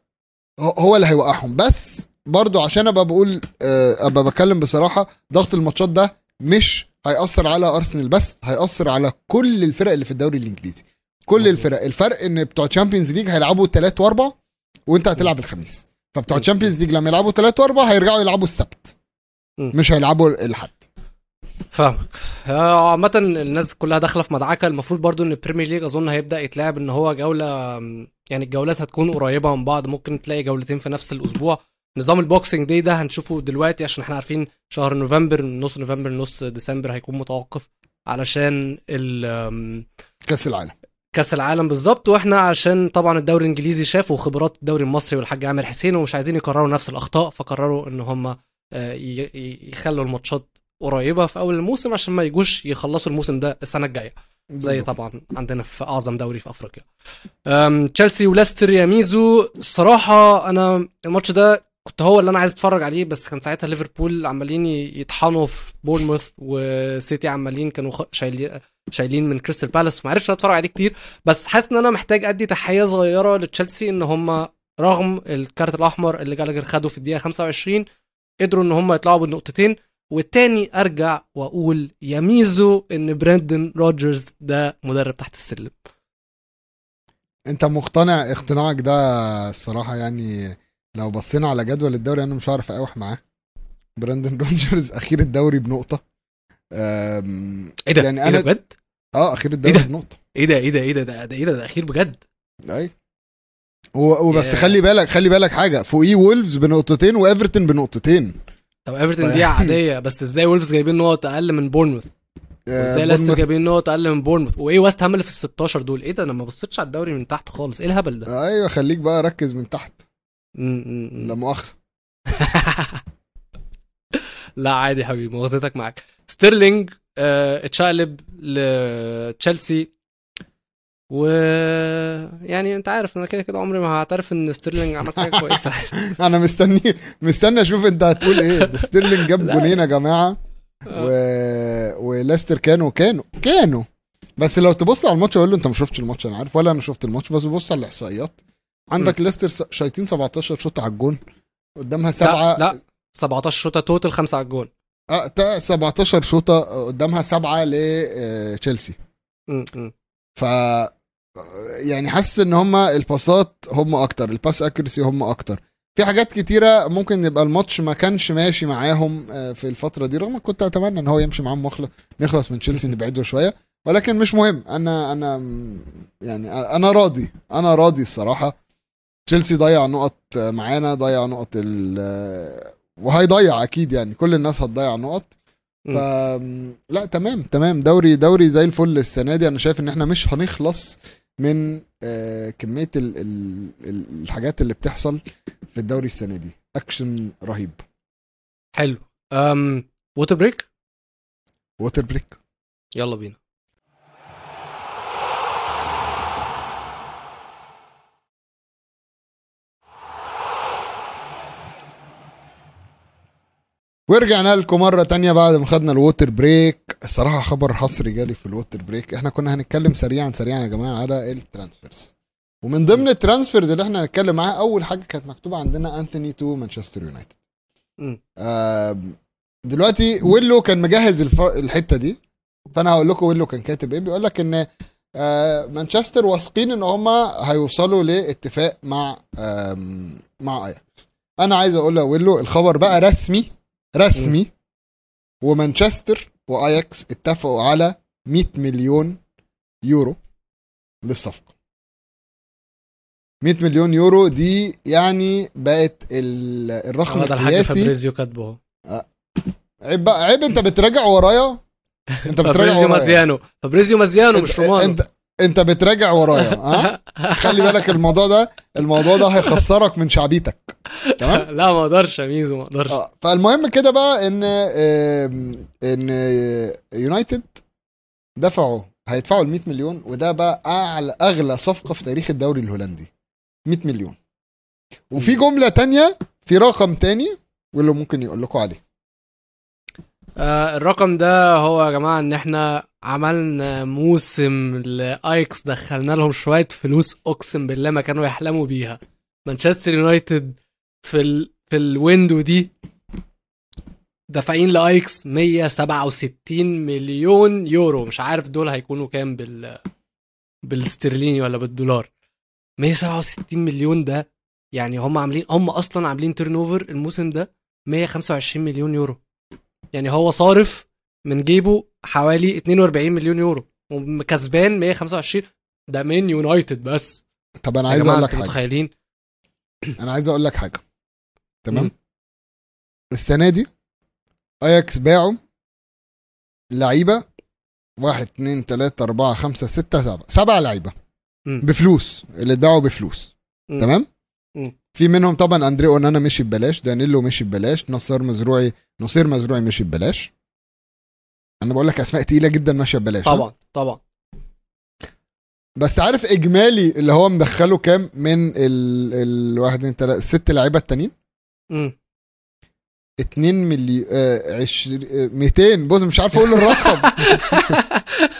هو- اللي هيوقعهم. بس برضو عشان أبقى بقول آه، أبقى بتكلم بصراحة ضغط الماتشات ده مش هيأثر على أرسنال بس هيأثر على كل الفرق اللي في الدوري الإنجليزي. كل. الفرق الفرق إن بتوع Champions League هيلعبوا ثلاث وأربع وأنت هتلعب الخميس. فبتوع. Champions League لما يلعبوا ثلاث وأربع هيرجعوا يلعبوا السبت. مش هيلعبوا الحد فاهمك. آه، عامة الناس كلها داخلة في مدعكة. المفروض برضو إن ال Premier League أظن هيبدأ يتلعب إن هو جولة يعني الجولات هتكون قريبة من بعض. ممكن تلاقي جولتين في نفس الأسبوع. نظام ال Boxing Day ده هنشوفه دلوقتي عشان إحنا عارفين شهر نوفمبر نص نوفمبر لنص ديسمبر هيكون متوقف علشان ال كأس العالم. كاس العالم بالظبط وإحنا عشان طبعا الدوري الإنجليزي شافوا خبرات الدوري المصري والحاج عامر حسين ومش عايزين يكرروا نفس الأخطاء فقرروا إن هم آه، يخلوا الماتشات قريبة في أول الموسم عشان ما يجوش يخلصوا الموسم ده السنة الجاية. زي. طبعا عندنا في أعظم دوري في أفريقيا. تشيلسي وليستر يا ميزو. الصراحه أنا الماتش ده كنت هو اللي أنا عايز أتفرج عليه بس كان ساعتها ليفربول عمالين يطحنوا في بورنموث وسيتي عمالين كانوا شايلين شايلين من كريستال بالاس فما عرفتش أتفرج عليه كتير. بس حاسس إن أنا محتاج أدي تحية صغيرة لتشيلسي إن هم رغم الكارت الأحمر اللي جالاجر خده في الدقيقة 25 قدروا إن هم يطلعوا بالنقطتين والتاني أرجع وأقول يا ميزو إن براندن روجرز ده مدرب تحت السلم. أنت مقتنع اقتناعك ده الصراحة يعني لو بصينا على جدول الدوري أنا مش هعرف اقاوح معاه. براندن روجرز أخير الدوري بنقطة. إيه ده؟ يعني إيه أنا- ده بجد؟ آه أخير الدوري ده؟ بنقطة. إيه ده؟ إيه ده؟ إيه ده؟ ده, إيه ده, ده أخير بجد؟ أي. وبس ياه. خلي بالك خلي بالك حاجة. فوقيه وولفز بنقطتين وإيفرتون بنقطتين. طب إيفرتون دي عادية بس إزاي وولفز جايبين نقط أقل من بورنموث؟ آه، وإزاي ليستر جايبين نقط أقل من بورنموث؟ وإيه ويست هام اللي في ال 16 دول؟ إيه ده؟ أنا ما بصيتش على الدوري من تحت خالص. إيه الهبل ده؟ أيوه خليك بقى ركز من تحت. لا مؤاخذة. لا عادي حبيبي مؤاخذتك معاك ستيرلينج آه، اتشقلب لتشيلسي. و يعني انت عارف أنا كده كده عمري ما هعترف ان ستيرلينج عمل حاجة كويسة. أنا مستني مستني أشوف انت هتقول إيه. ده ستيرلينج جاب لا. جونين يا جماعة. و... وليستر كانوا كانوا كانوا. بس لو تبص على الماتش أقول له انت ما شفتش الماتش أنا عارف ولا أنا شفت الماتش بس بص على الاحصائيات. عندك ليستر س- شايطين 17 شوطة على الجون قدامها سبعة. لا, لا 17 شوطة total خمسة على الجون. آه تا- 17 شوطة قدامها سبعة لتشيلسي م- م. ف يعني حاسس إن هم الباسات هم أكتر الباس اكيرسي هم أكتر. في حاجات كتيرة ممكن يبقى الماتش ما كانش ماشي معاهم آه، في الفترة دي رغم كنت أتمنى إن هو يمشي معاهم مخلص نخلص من تشيلسي نبعده شوية. ولكن مش مهم. أنا أنا م- يعني أنا راضي أنا راضي الصراحة. تشيلسي ضيع نقط معانا ضيع نقط ال وهيضيع أكيد يعني كل الناس هتضيع نقط. ف لا تمام تمام. دوري دوري زي الفل السنة دي. أنا شايف إن إحنا مش هنخلص من آه، كمية ال ال- الحاجات اللي بتحصل في الدوري السنة دي. أكشن رهيب. حلو. أم water break water break يلا بينا. ورجعنا لكم مرة تانية بعد ما خدنا ال water break. الصراحة خبر حصري جالي في ال water break. إحنا كنا هنتكلم سريعا سريعا يا جماعة على ال transfers. ومن ضمن ال transfers اللي إحنا هنتكلم معاها أول حاجة كانت مكتوبة عندنا أنثوني to مانشستر يونايتد. دلوقتي ويلو كان مجهز الف... الحتة دي. فأنا هقول لكم ويلو كان كاتب إيه. بيقول لك إن آه، مانشستر واثقين إن هم هيوصلوا لاتفاق مع مع أياكس. أنا عايز أقول لويلو الخبر بقى رسمي. رسمي ومانشستر وآياكس اتفقوا على 100 مليون يورو للصفقة. 100 مليون يورو دي يعني بقت ال- الرقم آه ده الحاج القياسي. فابريزيو كاتبه. اهو عيب بقى عيب انت بتراجع ورايا؟ انت بتراجع فابريزيو مازيانو فابريزيو مازيانو مش رومانو. انت انت بتراجع ورايا ها؟ خلي بالك الموضوع ده الموضوع ده هيخسرك من شعبيتك تمام؟ لا ما أقدرش يا ميزو ما أقدرش. آه فالمهم كده بقى إن إن يونايتد دفعوا هيدفعوا ال 100 مليون وده بقى أعلى أغلى صفقة في تاريخ الدوري الهولندي 100 مليون. وفي جملة تانية في رقم تاني واللي ممكن يقول لكم عليه. آه الرقم ده هو يا جماعة إن إحنا عملنا موسم لآيكس دخلنا لهم شوية فلوس أقسم بالله ما كانوا يحلموا بيها. مانشستر يونايتد في ال... في ال window دي دافعين لآيكس 167 مليون يورو. مش عارف دول هيكونوا كام بال بالاسترليني ولا بالدولار. 167 مليون ده يعني هم عاملين هم أصلا عاملين turnover الموسم ده 125 مليون يورو. يعني هو صارف من جيبه حوالي 42 مليون يورو. وكسبان 125 ده من يونايتد بس. طب أنا عايز أقول لك حاجة. متخيلين؟ أنا عايز أقول لك حاجة. تمام. السنة دي اياكس باعوا لعيبة واحد اتنين تلاتة أربعة خمسة ستة سبعة. سبع لعيبة. مم. بفلوس. اللي اتباعوا بفلوس. مم. تمام؟ مم. في منهم طبعا اندري أونانا مشي ببلاش. دانيلو مشي ببلاش. نصر مزروعي نصير مزروعي مشي ببلاش. أنا بقول لك أسماء تقيلة جدا ماشية ببلاش ها؟ طبعا طبعا. بس عارف إجمالي اللي هو مدخله كام من ال الواحد اتنين تلاتة الست لعيبة التانيين؟ مم. 2 مليون آه 20 آه 200 بص مش عارف أقول الرقم.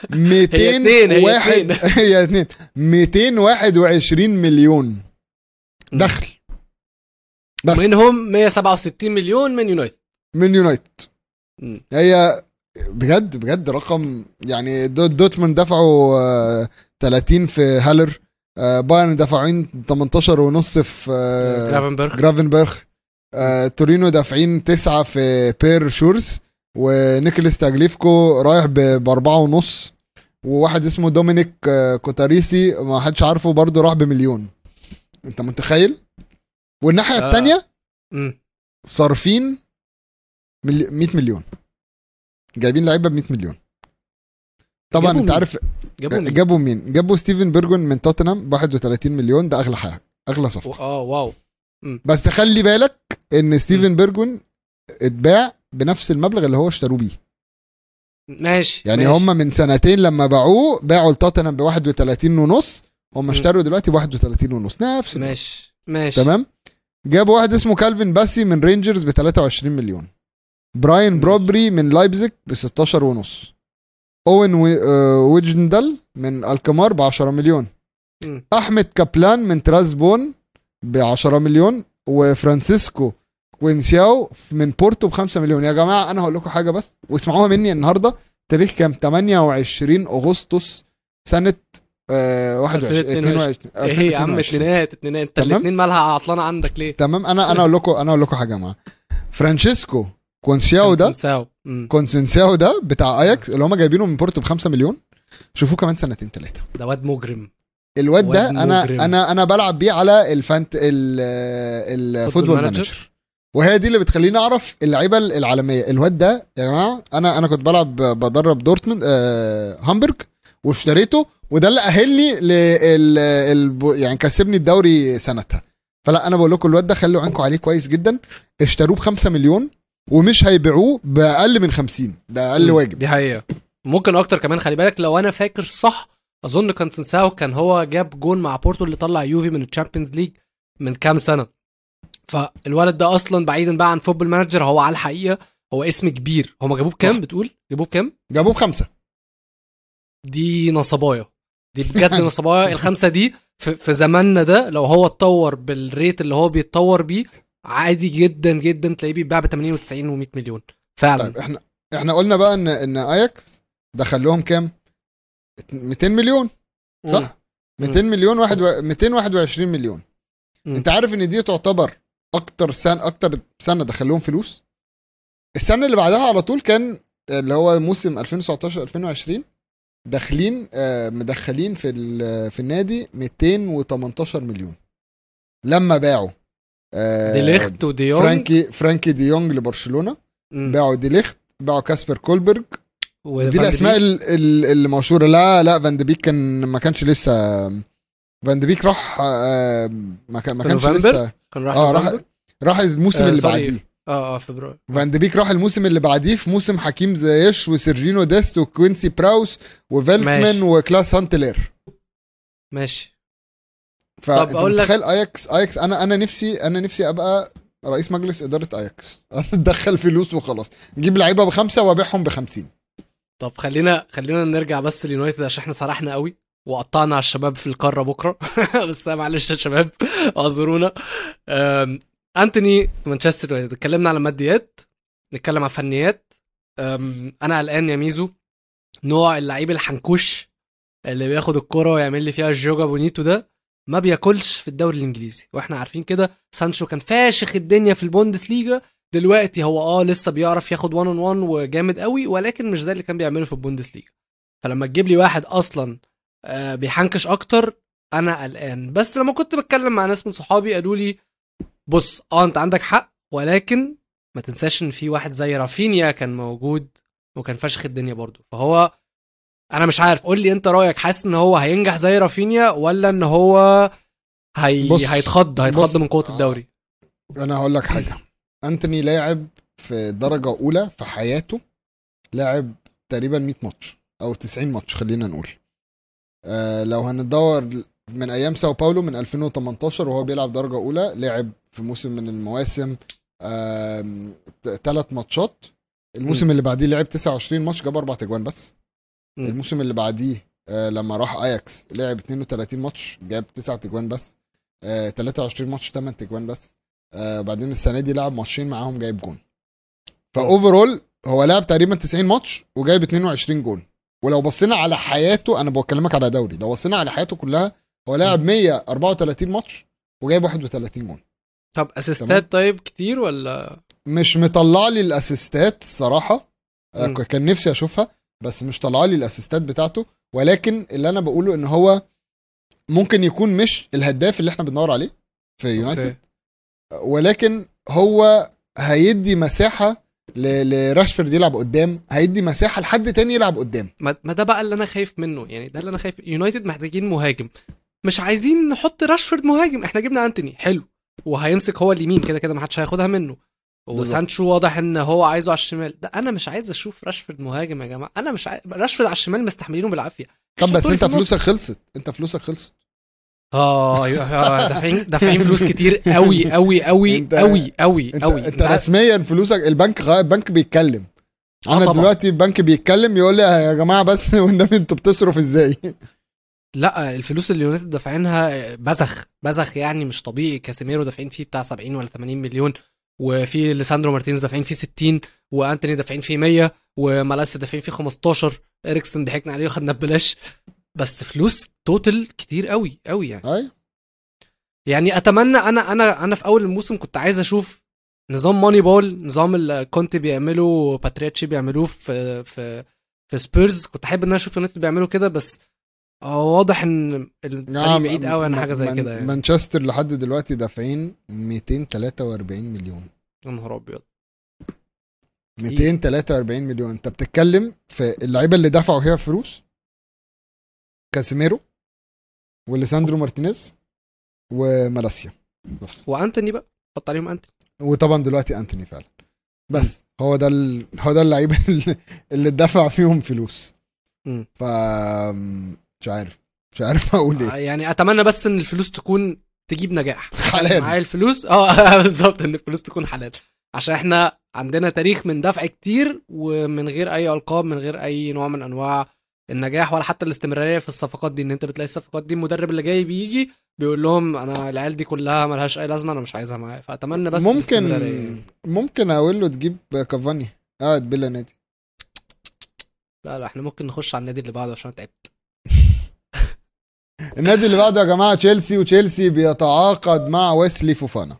200 هي اتنين، هي واحد اتنين. هي اتنين. 221 مليون. دخل. بس. منهم 167 مليون من يونايتد. من يونايتد. هي بجد بجد رقم يعني دو- دورتموند دفعوا آه 30 في هالر. آه بايرن دفعين 18 ونص في آه جرافنبرغ. جرافنبرغ. آه تورينو دافعين تسعة في بير شورز ونيكولاس تاجليفكو رايح ب- بأربعة ونص. وواحد اسمه دومينيك آه كوتاريسي ما حدش عارفه برضه راح بمليون. انت متخيل؟ والناحية آه. التانية؟ مم. صارفين ملي... 100 مليون. جايبين لعيبة ب 100 مليون طبعا أنت مين؟ عارف جابوا مين؟ جابوا مين جابوا ستيفن بيرجوين من توتنهام ب 31 مليون ده أغلى حاجة أغلى صفقة آه واو بس خلي بالك إن ستيفن بيرجوين اتباع بنفس المبلغ اللي هو اشتروه بيه ماشي يعني ماشي. هم من سنتين لما باعوه باعوا لتوتنهام ب 31 ونص هم م. اشتروا دلوقتي ب 31 ونص نفس. ماشي ماشي تمام جابوا واحد اسمه كالفين باسي من رينجرز ب 23 مليون براين. بروبي من لايبزيج ب 16 ونص أوين وي- آه، ويندال من الكمار ب 10 مليون. أحمد كابلان من طرابزون ب 10 مليون وفرانسيسكو كونسيساو من بورتو ب 5 مليون يا جماعة أنا هقول لكم حاجة بس واسمعوها مني النهارده تاريخ كام 28 أغسطس سنة آه 21 2022. 22 إيه يا عم 2022. اتنينات اتنينات انت. الاتنين مالها عطلانة عندك ليه؟ تمام أنا أنا أقول لكم أنا أقول لكم حاجة يا جماعة فرانشيسكو كونسيساو ده. كونسيساو ده بتاع اياكس اللي هم جايبينه من بورتو ب 5 مليون؟ شوفوه كمان سنتين ثلاثة ده واد مجرم. الواد ده أنا مجرم. أنا أنا بلعب بيه على الفانت ال- ال Football Manager. وهي دي اللي بتخليني أعرف اللعيبة العالمية. الواد ده يا جماعة أنا أنا كنت بلعب بدرب دورتموند آه هامبورج واشتريته وده اللي أهلني لل يعني كسبني الدوري سنتها. فلا أنا بقول لكم الواد ده خلوا عينكم عليه كويس جدا. اشتروه ب 5 مليون ومش هيبيعوه بأقل من 50 ده أقل. واجب. دي حقيقة. ممكن أكتر كمان خلي بالك لو أنا فاكر صح أظن كان كونسيساو كان هو جاب جون مع بورتو اللي طلع يوفي من ال Champions League من كام سنة. فالولد ده أصلا بعيدا بقى عن Football Manager هو على الحقيقة هو اسم كبير. هم جابوه بكام. بتقول؟ جابوه بكام؟ جابوه بخمسة. دي نصباية دي بجد نصباية الخمسة دي في, في زماننا ده لو هو اتطور بال rate اللي هو بيتطور بيه عادي جدا جدا تلاقيه بيتباع ب 80 و90 و100 مليون. فعلا. طيب إحنا إحنا قلنا بقى إن إن اياكس دخل لهم كام؟ 200 مليون صح؟ 200 مليون واحد و... 221 مليون. مم. أنت عارف إن دي تعتبر أكتر سنه أكتر سنة دخل لهم فلوس؟ السنة اللي بعدها على طول كان اللي هو موسم 2019 2020 داخلين آه، مدخلين في في النادي 218 مليون. لما باعوا. دي ليخت ودي يونغ فرانكي فرانكي دي يونج لبرشلونة. باعوا دي ليخت باعوا كاسبر دولبرج وفان دي دي الأسماء بيك. ال- ال- اللي مشهورة لا لا فان دي بيك كان ما كانش لسه فان دي بيك راح آه، ما كان ما في كانش؟ لسه كان راح آه راح؟ راح الموسم آه، اللي. بعديه آه آه فبراير فان دي بيك راح الموسم اللي بعديه في موسم حكيم زيش وسيرجينو ديست وكوينسي بروميس وفيلتمان. وكلاس هانتلار ماشي طب أقول لك- آياكس آياكس أنا أنا نفسي أنا نفسي أبقى رئيس مجلس إدارة آياكس. أدخل فلوس وخلاص. نجيب لعيبة بخمسة وأبيعهم بخمسين. طب خلينا خلينا نرجع بس لليونايتد عشان إحنا سرحنا قوي وقطعنا على الشباب في القارة بكرة. بس معلش يا شباب اعذرونا. أنتوني مانشستر يونايتد. اتكلمنا على ماديات نتكلم على فنيات. أنا قلقان يا ميزو. نوع اللعيب الحنكوش اللي بياخد الكرة ويعمل لي فيها الجوجا بونيتو ده. ما بياكلش في الدوري الإنجليزي. وإحنا عارفين كده سانشو كان فاشخ الدنيا في البوندسليجا دلوقتي هو آه لسه بيعرف ياخد 1 on 1 وجامد قوي ولكن مش زي اللي كان بيعمله في البوندسليجا فلما تجيب لي واحد أصلا آه، بيحنكش أكتر أنا قلقان. بس لما كنت بتكلم مع ناس من صحابي قالوا لي بص آه أنت عندك حق ولكن ما تنساش إن في واحد زي رافينيا كان موجود وكان فشخ الدنيا برضه. فهو أنا مش عارف قول لي أنت رأيك حاسس إن هو هينجح زي رافينيا ولا إن هو هي... بص- هيتخض هيتخض بص- من قوة الدوري؟ أنا هقول لك حاجة. أنتوني لاعب في درجة أولى في حياته لاعب تقريبا 100 ماتش أو 90 ماتش خلينا نقول. آه لو هندور من أيام ساو باولو من 2018 وهو بيلعب درجة أولى لعب في موسم من المواسم ثلاث ماتشات. الموسم م. اللي بعديه لعب 29 ماتش جاب أربع تجوان بس. م. الموسم اللي بعديه آه لما راح اياكس لعب 32 ماتش جاب 9 تجوان بس آه 23 ماتش 8 تجوان بس آه بعدين السنة دي لعب ماتشين معاهم جايب جون. ف overall هو لعب تقريبا 90 ماتش وجايب 22 جون. ولو بصينا على حياته أنا بكلمك على دوري لو بصينا على حياته كلها هو لاعب 134 ماتش وجايب 31 جون. طب اسيستات طيب كتير ولا؟ مش مطلع لي الأسيستات الصراحه آه،. كان نفسي أشوفها بس مش طلع لي الأسيستات بتاعته ولكن اللي أنا بقوله إن هو ممكن يكون مش الهداف اللي إحنا بندور عليه في يونايتد. ولكن هو هيدي مساحة لراشفورد يلعب قدام هيدي مساحة لحد تاني يلعب قدام ما ده بقى اللي أنا خايف منه يعني ده اللي أنا خايف يونايتد محتاجين مهاجم مش عايزين نحط راشفورد مهاجم إحنا جبنا أنتوني حلو وهيمسك هو اليمين كده كده ما حدش هياخدها منه. وسانشو واضح إن هو عايزه على الشمال. ده أنا مش عايز أشوف راشفورد مهاجم يا جماعة. أنا مش عايز راشفورد على الشمال مستحملينه بالعافية. طب بس أنت. فلوسك خلصت. أنت فلوسك خلصت. آه أيوة، آه، دافعين دافعين فلوس كتير قوي قوي قوي قوي قوي أنت, قوي أنت رسميا فلوسك البنك. البنك بيتكلم. آه أنا طبعا. دلوقتي البنك بيتكلم يقول لي يا جماعة بس والنبي أنتوا بتصرف إزاي؟ لا الفلوس اللي اليونايتد دافعينها بذخ بذخ يعني مش طبيعي. كاسيميرو دافعين فيه بتاع 70 ولا 80 مليون. وفي ليساندرو مارتينيز دافعين فيه 60 وأنتوني دافعين فيه 100 ومالاسيا دافعين فيه 15 اريكسن ضحكنا عليه وخدنا ببلاش. بس فلوس total كتير قوي قوي يعني. أيوه. يعني أتمنى أنا أنا أنا في أول الموسم كنت عايز أشوف نظام Moneyball نظام اللي كنت بيعمله باراتيتشي بيعملوه في في في سبيرز. كنت أحب إن أنا أشوف يونايتد بيعملوا كده بس واضح إن الفريق نعم، بعيد قوي عن حاجة زي كده يعني. مانشستر لحد دلوقتي دافعين 243 مليون. يا نهار أبيض. 243 مليون. أنت بتتكلم في اللعيبة اللي دفعوا فيها فلوس؟ كاسيميرو وليساندرو مارتينيز ومالاسيا. بس. وأنتوني بقى؟ حط عليهم أنتوني. وطبعا دلوقتي أنتوني فعلا. بس. هو ده ال... هو ده اللعيبة اللي- اتدفع فيهم فلوس. ف مش عارف. مش عارف أقول إيه. يعني أتمنى بس إن الفلوس تكون تجيب نجاح. حلال. معايا الفلوس؟ آه بالظبط إن الفلوس تكون حلال. عشان إحنا عندنا تاريخ من دفع كتير ومن غير أي ألقاب من غير أي نوع من أنواع النجاح ولا حتى الاستمرارية في الصفقات دي. إن أنت بتلاقي الصفقات دي المدرب اللي جاي بيجي بيقول لهم أنا العيال دي كلها ملهاش أي لازمة أنا مش عايزها معايا. فأتمنى بس ممكن. ممكن أقول له تجيب كافاني. قاعد بلا نادي. لا لا إحنا ممكن نخش على النادي اللي بعده عشان تعبت. النادي اللي بعده يا جماعة تشيلسي وتشيلسي بيتعاقد مع ويسلي فوفانا.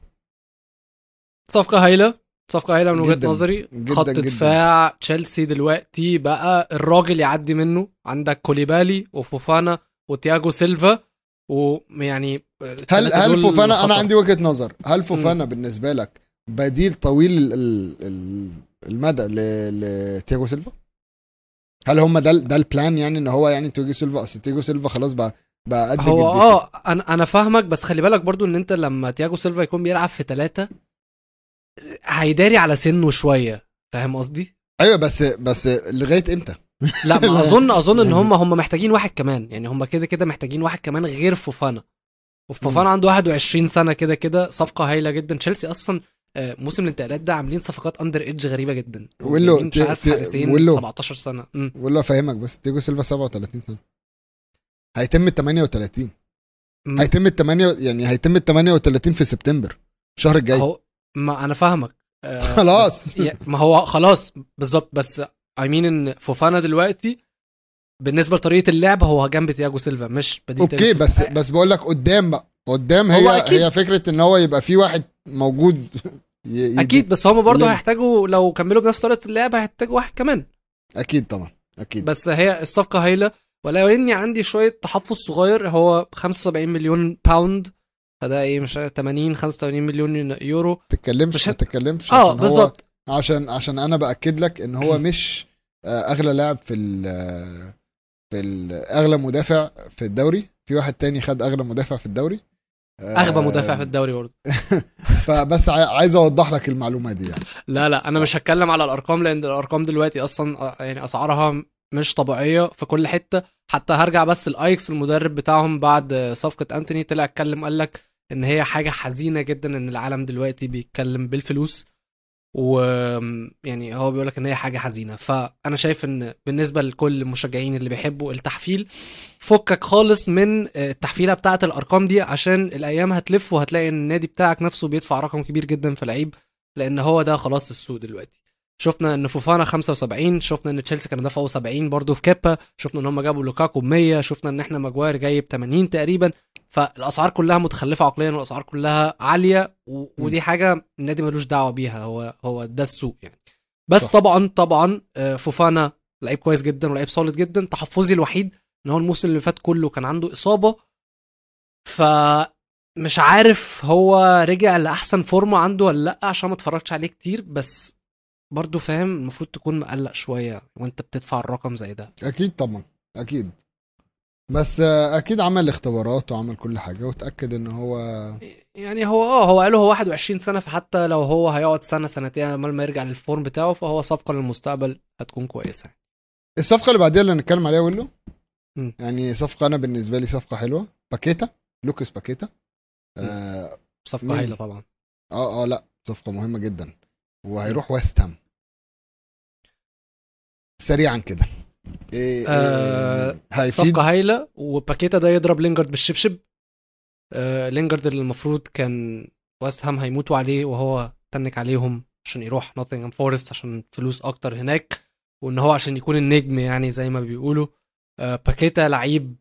صفقة هايلة صفقة هايلة من وجهة نظري. جداً، خط جداً. دفاع تشيلسي دلوقتي بقى الراجل يعدي منه. عندك كوليبالي وفوفانا وتياجو سيلفا ويعني هل التلاتة هل دول فوفانا. أنا عندي وجهة نظر. هل فوفانا بالنسبة لك بديل طويل ال- ال- ال- المدى لتياجو سيلفا؟ هل هم ده ده ال plan يعني إن هو يعني تياجو سيلفا؟ أصل تياجو سيلفا خلاص بقى بقى قد هو. آه أنا أنا فاهمك بس خلي بالك برضو إن أنت لما تياجو سيلفا يكون بيلعب في ثلاثة هيداري على سنه شوية. فاهم قصدي؟ أيوه بس بس لغاية إمتى؟ لا ما اظن أظن إن يعني- هم هم محتاجين واحد كمان. يعني هم كده كده محتاجين واحد كمان غير فوفانا. وفوفانا عنده 21 سنة كده كده صفقة هايلة جدا. تشيلسي أصلا آه، موسم الانتقالات ده عاملين صفقات under age غريبة جدا. ويلو، جايبين مش عارف حارسين ويلو. 17 سنة. ولا أفهمك بس تياجو سيلفا 37 سنة. هيتم ال 38 مم. هيتم ال 8 يعني هيتم ال 38 في سبتمبر الشهر الجاي هو ما أنا فاهمك آه، خلاص. ما هو خلاص بالظبط بس I mean إن فوفانا دلوقتي بالنسبة لطريقة اللعب هو جنب تياجو سيلفا مش بديل okay بس سيلفا. بس بقول لك قدام بقى قدام هو هي أكيد. هي فكرة إن هو يبقى في واحد موجود ي- أكيد بس هم برضه؟ هيحتاجوا لو كملوا بنفس طريقة اللعب هيحتاجوا واحد كمان أكيد طبعا أكيد بس هي الصفقة هايلة ولو اني عندي شوية تحفظ صغير هو 75 مليون باوند فده إيه مش عارف 80 85 مليون يورو. ما تتكلمش مش ما تتكلمش آه بالظبط. عشان عشان أنا بأكد لك إن هو مش آه، أغلى لاعب في ال في ال أغلى مدافع في الدوري. في واحد تاني خد أغلى مدافع في الدوري. آه، اغبى مدافع في الدوري برضه. فبس عاي- عايز أوضح لك المعلومة دي يعني. لا لا أنا مش هتكلم على الأرقام لأن الأرقام دلوقتي أصلا آه، يعني أسعارها مش طبيعية في كل حتة. حتى هرجع بس الايكس المدرب بتاعهم بعد صفقة أنتوني طلع اتكلم قال لك إن هي حاجة حزينة جدا إن العالم دلوقتي بيتكلم بالفلوس و يعني هو بيقول لك إن هي حاجة حزينة. فأنا شايف إن بالنسبة لكل المشجعين اللي بيحبوا التحفيل فكك خالص من التحفيلة بتاعة الأرقام دي عشان الأيام هتلف وهتلاقي إن النادي بتاعك نفسه بيدفع رقم كبير جدا في لعيب لأن هو ده خلاص السوق دلوقتي. شفنا إن فوفانا 75 شفنا إن تشيلسي كانوا دفعوا 70 برضه في كيبا شفنا إن هم جابوا لوكاكو ب 100 شفنا إن إحنا ماجواير جايب 80 تقريبا. فالأسعار كلها متخلفة عقليا والأسعار كلها عالية و... ودي حاجة النادي ملوش دعوة بيها هو هو ده السوق يعني. بس صح. صح. طبعا طبعا آه، فوفانا لعيب كويس جدا ولعيب صالد جدا. تحفظي الوحيد إن هو الموسم اللي فات كله كان عنده إصابة. ف مش عارف هو رجع لأحسن فورمة عنده ولا لأ عشان ما اتفرجتش عليه كتير. بس برضه فاهم المفروض تكون مقلق شوية وانت بتدفع الرقم زي ده. أكيد طبعا أكيد. بس آه، أكيد عمل اختبارات وعمل كل حاجة وتأكد إن هو يعني هو آه هو قاله هو 21 سنة فحتى لو هو هيقعد سنة سنتين عمال ما يرجع للفورم بتاعه فهو صفقة للمستقبل هتكون كويسة. الصفقة اللي بعديها اللي هنتكلم عليها ويلو. يعني صفقة أنا بالنسبة لي صفقة حلوة. باكيتا لوكاس باكيتا. آه صفقة؟ هايلة طبعا. آه, آه لأ صفقة مهمة جدا. وهيروح ويست هام. سريعا كده. إيه آه، إيه هيفيد صفقه هايلة وباكيتا ده يضرب لينجارد بالشبشب. آه لينجارد اللي المفروض كان ويست هام هيموتوا عليه وهو تنك عليهم عشان يروح نوتنغهام فورست عشان فلوس أكتر هناك وإن هو عشان يكون النجم يعني زي ما بيقولوا. آه باكيتا لعيب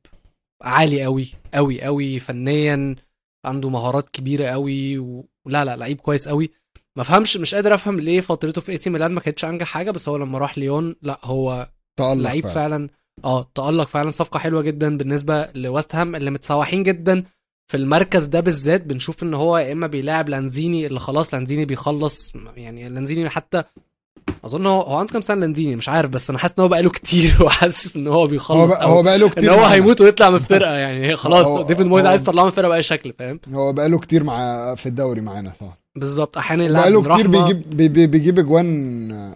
عالي قوي قوي قوي فنيا عنده مهارات كبيرة قوي ولا لا لعيب كويس قوي ما فهمش مش قادر افهم ليه فترته في اي سي ميلان ما كانتش انجح حاجة بس هو لما راح ليون لا هو لعيب فعلا. فعلا آه تألق فعلا صفقة حلوة جدا بالنسبة لويست هام اللي متسوحين جدا في المركز ده بالذات بنشوف إن هو يا إما بيلاعب لانزيني اللي خلاص لانزيني بيخلص يعني لانزيني حتى أظن هو هو عنده كام سنة لانزيني مش عارف بس أنا حاسس إن هو بقاله كتير وحاسس إن هو بيخلص هو بقى هو بقاله إن كتير هو معانا. هيموت ويطلع من الفرقة. يعني خلاص هو- ديفيد مويز هو- عايز يطلعه من الفرقه بأي شكل فاهم؟ هو بقاله كتير مع في الدوري معانا صح. بالظبط. أحيانا يلعب بقاله كتير بيجيب بي بي بيجيب أجوان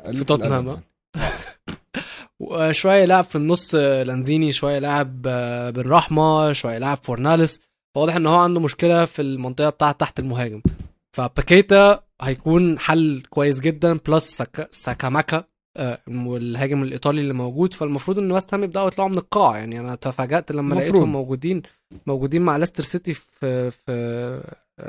قليلة في توتنهام، الأدب وشويه يلعب في النص آه، لانزيني شوية يلعب آه، بن رحمه شوية يلعب فورناليس. واضح إن هو عنده مشكلة في المنطقة بتاعة تحت المهاجم. فباكيتا هيكون حل كويس جدا plus سكا سكاماكا آه، المهاجم الإيطالي اللي موجود. فالمفروض إن ويست هام يبدأوا يطلعوا من القاع. يعني أنا تفاجأت لما المفروض. لقيتهم موجودين موجودين مع ليستر سيتي في في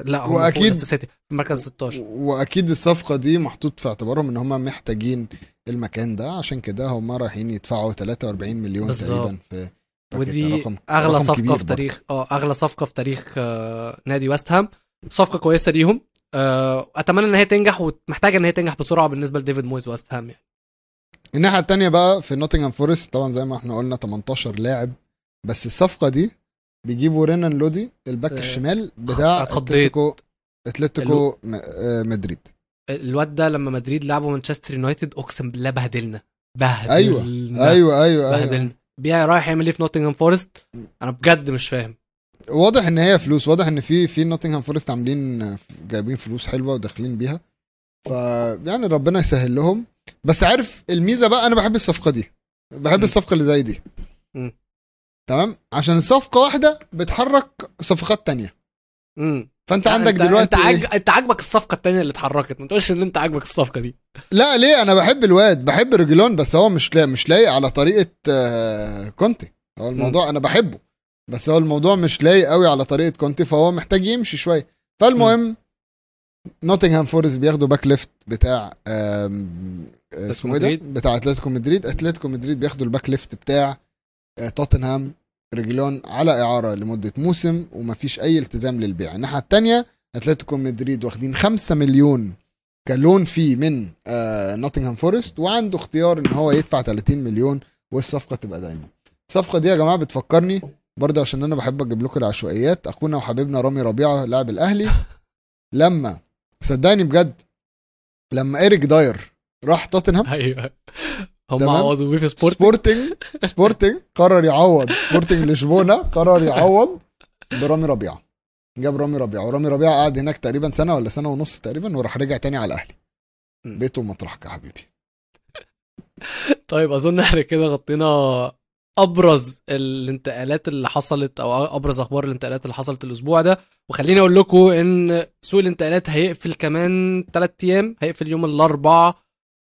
لا هم وأكيد- ليستر سيتي في مركز 16 وأكيد الصفقة دي محطوط في اعتبارهم إن هم محتاجين المكان ده. عشان كده هم رايحين يدفعوا 43 مليون بالظبط. تقريبا في. ودي رقم- أغلى رقم صفقة في تاريخ آه أغلى صفقة في تاريخ آه نادي ويست هام. صفقة كويسة ليهم. أتمنى إن هي تنجح ومحتاجة إن هي تنجح بسرعة بالنسبة لديفيد مويز ويست هام يعني. الناحية التانية بقى في نوتنغهام فورست طبعا زي ما إحنا قلنا 18 لاعب بس الصفقة دي بيجيبوا رينان لودي الباك آه، الشمال بتاع. أتلتيكو أتلتيكو آه، مدريد. الواد ده لما مدريد لعبوا مانشستر يونايتد أقسم بالله بهدلنا بهدلنا. أيوه أيوه أيوه, أيوة. بهدلنا. بيع رايح يعمل إيه في نوتنغهام فورست؟ أنا بجد مش فاهم. واضح إن هي فلوس واضح إن في في نوتنغهام فورست عاملين جايبين فلوس حلوة وداخلين بيها. ف يعني ربنا يسهل لهم. بس عارف الميزة بقى أنا بحب الصفقة دي. بحب مم. الصفقة اللي زي دي. تمام؟ عشان الصفقة واحدة بتحرك صفقات تانية. امم فأنت عندك انت دلوقتي انت, عاج... إيه؟ أنت عاجبك الصفقة التانية اللي اتحركت. ما تقولش إن أنت عاجبك الصفقة دي. لا ليه؟ أنا بحب الواد بحب ريجيلون بس هو مش لا مش لايق على طريقة آه، كونتي. هو الموضوع أنا بحبه. بس هو الموضوع مش لايق قوي على طريقة كونتي فهو محتاج يمشي شوية. فالمهم نوتنغهام فورست بياخدوا back left بتاع آه، اسمه إيه ده. بتاع أتلتيكو مدريد. أتلتيكو مدريد بياخدوا ال back left بتاع آه، توتنهام ريجيلون على إعارة لمدة موسم ومفيش أي التزام للبيع. الناحية الثانية أتلتيكو مدريد واخدين 5 مليون ك loan fee من آه نوتنغهام فورست وعنده اختيار إن هو يدفع 30 مليون والصفقة تبقى دايما. الصفقة دي يا جماعة بتفكرني برضه عشان أنا بحب أجيب لكم العشوائيات أخونا وحبيبنا رامي ربيعة لاعب الأهلي لما صدقني بجد لما إيريك داير راح توتنهام أيوه. هم. عوضوا بيه في سبورت سبورتنج سبورتنج قرر يعوض. سبورتنج لشبونة قرر يعوض برامي ربيعة. جاب رامي ربيعة ورامي ربيعة قعد هناك تقريبا سنة ولا سنة ونص تقريبا وراح رجع تاني على الأهلي. بيته مطرحك يا حبيبي. طيب أظن إحنا كده غطينا أبرز الانتقالات اللي حصلت أو أبرز أخبار الانتقالات اللي حصلت الأسبوع ده. وخليني أقول لكم إن سوق الانتقالات هيقفل كمان 3 أيام. هيقفل يوم الاربعاء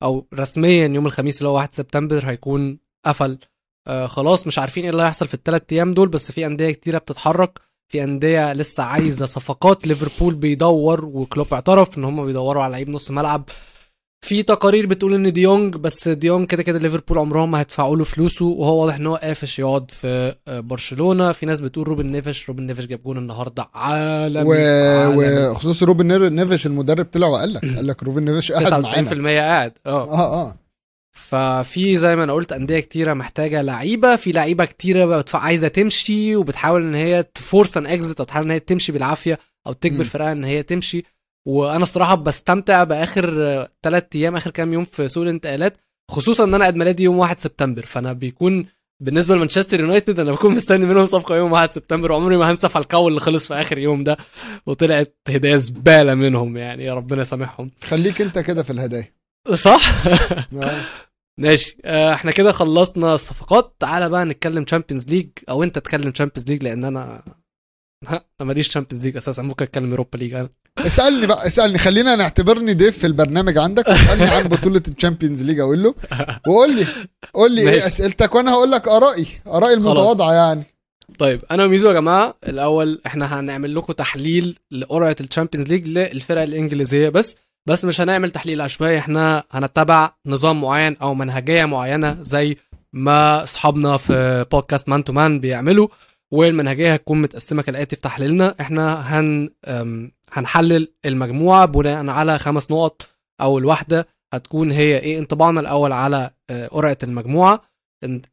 أو رسميا يوم الخميس اللي هو 1 سبتمبر هيكون قفل. آه خلاص مش عارفين إيه اللي هيحصل في الثلاث أيام دول بس في أندية كتيرة بتتحرك. في أندية لسه عايزة صفقات. ليفربول بيدور وكلوب اعترف إن هم بيدوروا على لعيب نص ملعب. في تقارير بتقول إن ديونج بس ديونج كده كده ليفربول عمرهم ما هيدفعوا له فلوسه وهو واضح إن هو قافش يقعد في آه، برشلونة. في ناس بتقول روبن نيفش روبن نيفش جاب جون النهارده عالمي و... وخصوص روبن نيفش المدرب طلع وقال لك قال لك روبن نيفش قاعد 99% معانا قاعد آه. آه آه. ففي زي ما أنا قلت أندية كتيرة محتاجة لعيبة في لعيبة كتيرة عايزة تمشي وبتحاول إن هي تفورس ان اكزيت أو تحاول إن هي تمشي بالعافية أو تجبر. فرقها إن هي تمشي. وأنا الصراحه بستمتع باخر ثلاث أيام اخر كام يوم في سوق الانتقالات خصوصا إن أنا عيد ميلادي يوم 1 سبتمبر. فأنا بيكون بالنسبة لمانشستر يونايتد أنا بكون مستني منهم صفقة يوم 1 سبتمبر وعمري ما هنسى فالكاو اللي خلص في آخر يوم ده وطلعت هدايا زبالة منهم يعني يا ربنا يسامحهم. خليك أنت كده في الهدايا. صح؟ آه. ماشي. آه، إحنا كده خلصنا الصفقات. تعالى بقى نتكلم Champions League أو أنت تتكلم Champions League لأن أنا أنا ماليش Champions League أساسا ممكن أتكلم Europa League أنا اسألني بقى اسألني خلينا نعتبرني ضيف في البرنامج عندك اسألني عن بطولة ال Champions League أقول له وقول لي قول لي إيه. أسئلتك وأنا هقول لك آرائي آرائي المتواضعة يعني. طيب أنا وميزو يا جماعة الأول إحنا هنعمل لكم تحليل لقرعة ال Champions League للفرق الإنجليزية بس بس مش هنعمل تحليل عشوائي إحنا هنتبع نظام معين أو منهجية معينة زي ما أصحابنا في بودكاست Man to Man بيعملوا. والمنهجية هتكون متقسمة كالآتي في تحليلنا إحنا هن هنحلل المجموعة بناء على خمس نقط اول واحدة هتكون هي إيه انطباعنا الأول على آه، قرعة المجموعة.